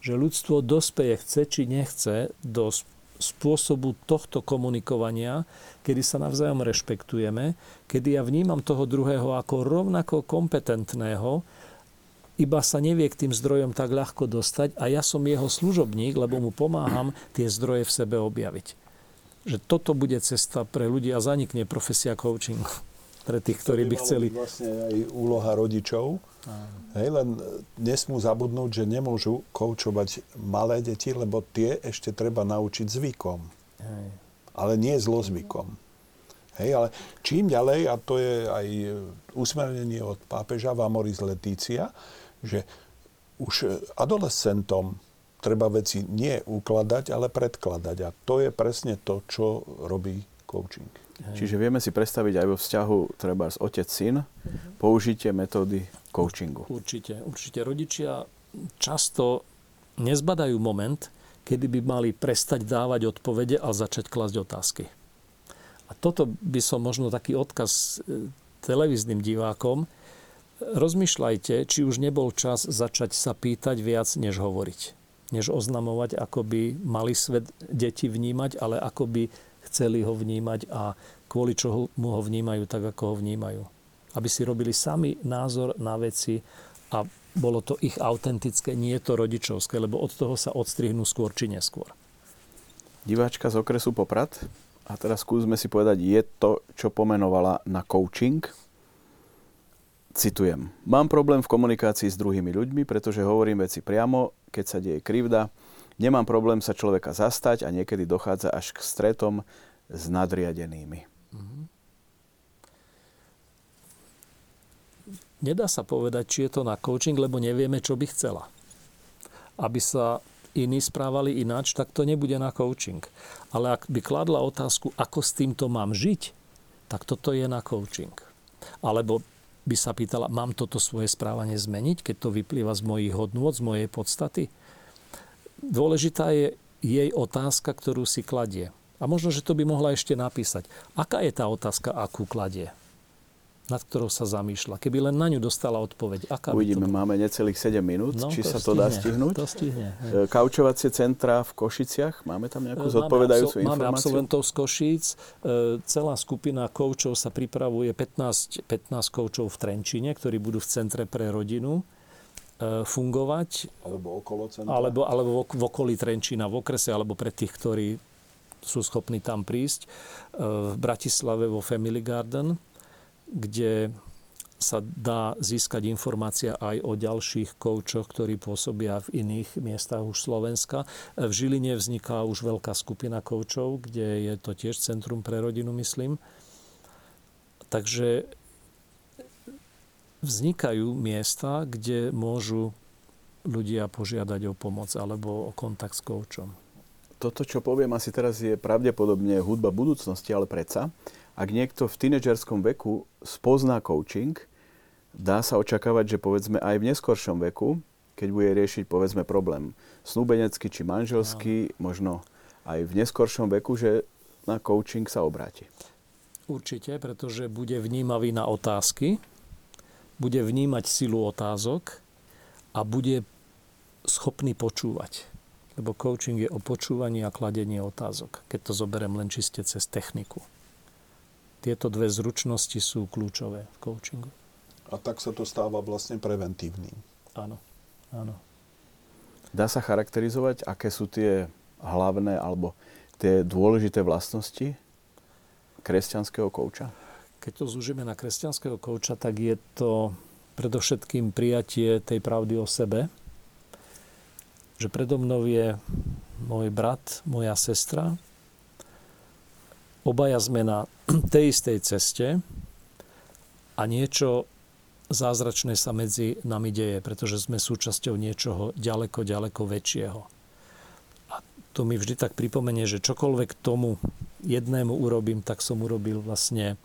Že ľudstvo dospeje, chce či nechce, do spôsobu tohto komunikovania, kedy sa navzájom rešpektujeme, kedy ja vnímam toho druhého ako rovnako kompetentného, iba sa nevie k tým zdrojom tak ľahko dostať a ja som jeho služobník, lebo mu pomáham tie zdroje v sebe objaviť že toto bude cesta pre ľudí a zanikne profesia coaching pre tých, ktorí by, chceli. vlastne aj úloha rodičov. Hej, len nesmú zabudnúť, že nemôžu koučovať malé deti, lebo tie ešte treba naučiť zvykom. Hej. Ale nie zlozvykom. Hej, ale čím ďalej, a to je aj usmernenie od pápeža Vamoris Letícia, že už adolescentom treba veci nie ukladať, ale predkladať. A to je presne to, čo robí coaching. Čiže vieme si predstaviť aj vo vzťahu treba z otec-syn použitie metódy coachingu. Určite. Určite rodičia často nezbadajú moment, kedy by mali prestať dávať odpovede a začať klasť otázky. A toto by som možno taký odkaz e, televíznym divákom. Rozmýšľajte, či už nebol čas začať sa pýtať viac, než hovoriť než oznamovať, ako by mali svet deti vnímať, ale ako by chceli ho vnímať a kvôli čoho mu ho vnímajú tak, ako ho vnímajú. Aby si robili sami názor na veci a bolo to ich autentické, nie je to rodičovské, lebo od toho sa odstrihnú skôr či neskôr. Diváčka z okresu Poprad. A teraz skúsme si povedať, je to, čo pomenovala na coaching. Citujem. Mám problém v komunikácii s druhými ľuďmi, pretože hovorím veci priamo, keď sa deje krivda. Nemám problém sa človeka zastať a niekedy dochádza až k stretom s nadriadenými. Mm-hmm. Nedá sa povedať, či je to na coaching, lebo nevieme, čo by chcela. Aby sa iní správali ináč, tak to nebude na coaching. Ale ak by kladla otázku, ako s týmto mám žiť, tak toto je na coaching. Alebo by sa pýtala, mám toto svoje správanie zmeniť, keď to vyplýva z mojich hodnôt, z mojej podstaty? Dôležitá je jej otázka, ktorú si kladie. A možno, že to by mohla ešte napísať. Aká je tá otázka, akú kladie? Nad ktorou sa zamýšľa. Keby len na ňu dostala odpoveď. Aká Uvidíme, máme necelých 7 minút, no, či to sa to stihne, dá stihnúť. To stihne. E, kaučovacie centra v Košiciach, máme tam nejakú zodpovedajúcu máme absol- informáciu? Máme absolventov z Košíc. E, celá skupina koučov sa pripravuje 15, 15 koučov v Trenčine, ktorí budú v centre pre rodinu e, fungovať. Alebo okolo centra. Alebo, alebo v okolí Trenčína, v okrese, alebo pre tých, ktorí sú schopní tam prísť. V Bratislave vo Family Garden kde sa dá získať informácia aj o ďalších koučoch, ktorí pôsobia v iných miestach už Slovenska. V Žiline vzniká už veľká skupina koučov, kde je to tiež centrum pre rodinu, myslím. Takže vznikajú miesta, kde môžu ľudia požiadať o pomoc alebo o kontakt s koučom. Toto, čo poviem asi teraz, je pravdepodobne hudba budúcnosti, ale predsa, ak niekto v tínedžerskom veku spozná coaching, dá sa očakávať, že povedzme aj v neskoršom veku, keď bude riešiť povedzme problém snúbenecký či manželský, no. možno aj v neskoršom veku, že na coaching sa obráti. Určite, pretože bude vnímavý na otázky, bude vnímať silu otázok a bude schopný počúvať. Lebo coaching je o počúvaní a kladení otázok, keď to zoberiem len čiste cez techniku. Tieto dve zručnosti sú kľúčové v coachingu. A tak sa to stáva vlastne preventívnym. Áno, áno. Dá sa charakterizovať, aké sú tie hlavné alebo tie dôležité vlastnosti kresťanského kouča? Keď to zúžime na kresťanského kouča, tak je to predovšetkým prijatie tej pravdy o sebe, že predo mnou je môj brat, moja sestra. Obaja sme na tej istej ceste a niečo zázračné sa medzi nami deje, pretože sme súčasťou niečoho ďaleko, ďaleko väčšieho. A to mi vždy tak pripomenie, že čokoľvek tomu jednému urobím, tak som urobil vlastne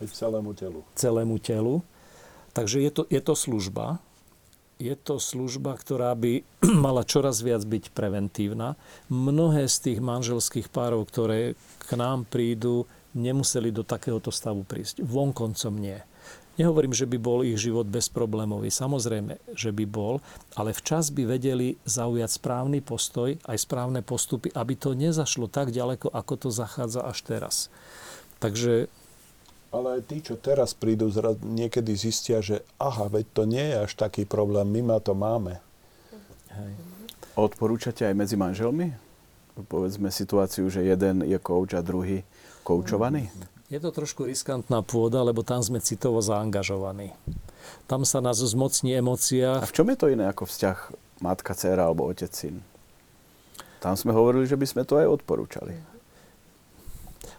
celému telu. Celému telu. Takže je to, je to služba. Je to služba, ktorá by mala čoraz viac byť preventívna. Mnohé z tých manželských párov, ktoré k nám prídu, nemuseli do takéhoto stavu prísť. Vonkoncom nie. Nehovorím, že by bol ich život bezproblémový. Samozrejme, že by bol, ale včas by vedeli zaujať správny postoj, aj správne postupy, aby to nezašlo tak ďaleko, ako to zachádza až teraz. Takže ale aj tí, čo teraz prídu, niekedy zistia, že aha, veď to nie je až taký problém, my ma to máme. Hej. Odporúčate aj medzi manželmi? Povedzme situáciu, že jeden je kouč a druhý koučovaný? Je to trošku riskantná pôda, lebo tam sme citovo zaangažovaní. Tam sa nás zmocní emócia. A v čom je to iné ako vzťah matka, dcera alebo otec, syn? Tam sme hovorili, že by sme to aj odporúčali.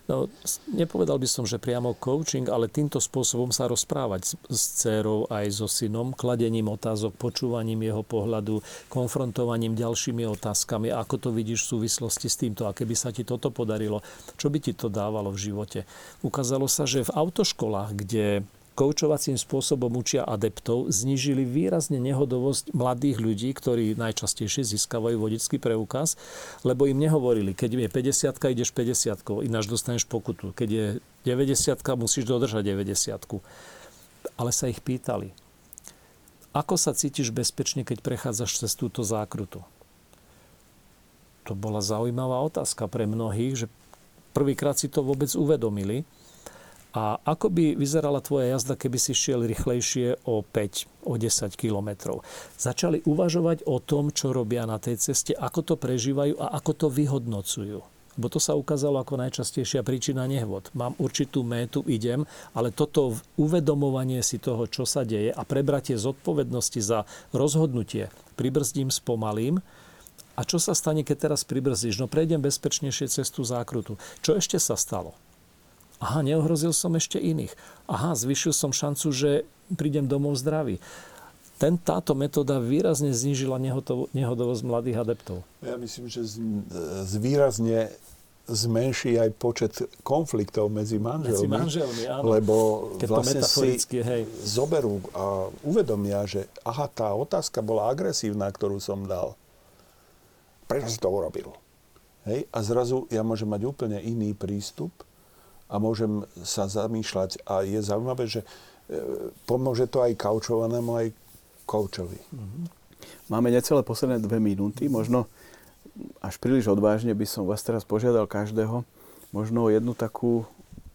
No, nepovedal by som, že priamo coaching, ale týmto spôsobom sa rozprávať s, s dcerou aj so synom, kladením otázok, počúvaním jeho pohľadu, konfrontovaním ďalšími otázkami, ako to vidíš v súvislosti s týmto a keby sa ti toto podarilo, čo by ti to dávalo v živote. Ukázalo sa, že v autoškolách, kde koučovacím spôsobom učia adeptov, znížili výrazne nehodovosť mladých ľudí, ktorí najčastejšie získavajú vodický preukaz, lebo im nehovorili, keď je 50 ideš 50 ináč dostaneš pokutu. Keď je 90 musíš dodržať 90 Ale sa ich pýtali, ako sa cítiš bezpečne, keď prechádzaš cez túto zákrutu? To bola zaujímavá otázka pre mnohých, že prvýkrát si to vôbec uvedomili. A ako by vyzerala tvoja jazda, keby si šiel rýchlejšie o 5, o 10 kilometrov? Začali uvažovať o tom, čo robia na tej ceste, ako to prežívajú a ako to vyhodnocujú. Bo to sa ukázalo ako najčastejšia príčina nehvod. Mám určitú métu, idem, ale toto uvedomovanie si toho, čo sa deje a prebratie zodpovednosti za rozhodnutie, pribrzdím, spomalím, a čo sa stane, keď teraz pribrzdíš? No prejdem bezpečnejšie cestu zákrutu. Čo ešte sa stalo? Aha, neohrozil som ešte iných. Aha, zvyšil som šancu, že prídem domov zdravý. Ten, táto metóda výrazne znížila nehodovosť mladých adeptov. Ja myslím, že výrazne zmenší aj počet konfliktov medzi manželmi. Medzi manželmi, áno. Lebo Keď vlastne si hej. zoberú a uvedomia, že aha, tá otázka bola agresívna, ktorú som dal. Prečo si to urobil? Hej? A zrazu ja môžem mať úplne iný prístup a môžem sa zamýšľať. A je zaujímavé, že e, pomôže to aj kaučovanému, aj koučovi. Mhm. Máme necelé posledné dve minúty. Možno až príliš odvážne by som vás teraz požiadal každého možno jednu takú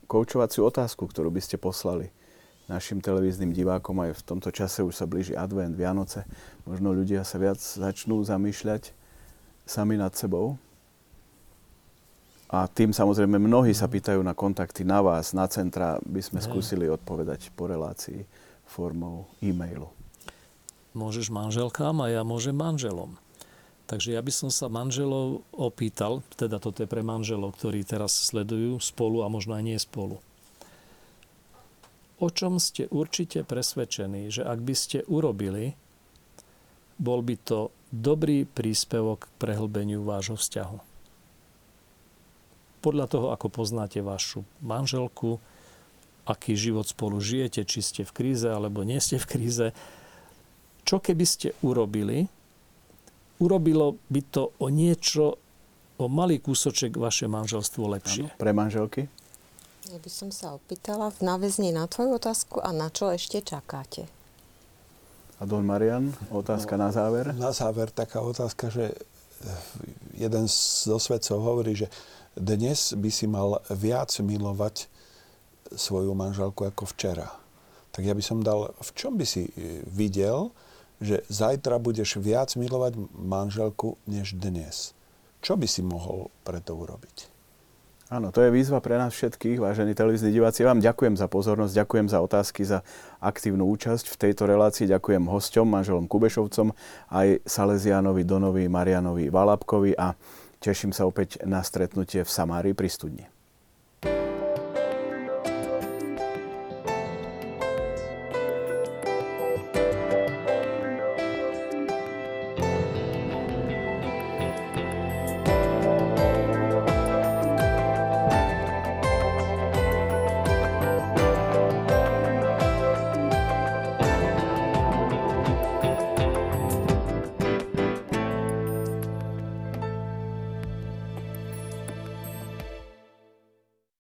koučovaciu otázku, ktorú by ste poslali našim televíznym divákom. Aj v tomto čase už sa blíži advent, Vianoce. Možno ľudia sa viac začnú zamýšľať sami nad sebou. A tým samozrejme mnohí sa pýtajú na kontakty na vás, na centra, by sme skúsili odpovedať po relácii formou e-mailu. Môžeš manželkám a ja môžem manželom. Takže ja by som sa manželov opýtal, teda toto je pre manželov, ktorí teraz sledujú spolu a možno aj nie spolu. o čom ste určite presvedčení, že ak by ste urobili, bol by to dobrý príspevok k prehlbeniu vášho vzťahu. Podľa toho, ako poznáte vašu manželku, aký život spolu žijete, či ste v kríze alebo nie ste v kríze, čo keby ste urobili, urobilo by to o niečo, o malý kúsoček vaše manželstvo lepšie. Ano, pre manželky? Ja by som sa opýtala v náväzni na tvoju otázku a na čo ešte čakáte? A Don Marian, otázka no, na záver? Na záver taká otázka, že jeden zo svedcov hovorí, že dnes by si mal viac milovať svoju manželku ako včera. Tak ja by som dal, v čom by si e, videl, že zajtra budeš viac milovať manželku než dnes? Čo by si mohol preto urobiť? Áno, to je výzva pre nás všetkých, vážení televízni diváci. Vám ďakujem za pozornosť, ďakujem za otázky, za aktívnu účasť v tejto relácii. Ďakujem hosťom, manželom Kubešovcom, aj Salesianovi, Donovi, Marianovi, Valapkovi a teším sa opäť na stretnutie v Samárii pri studni.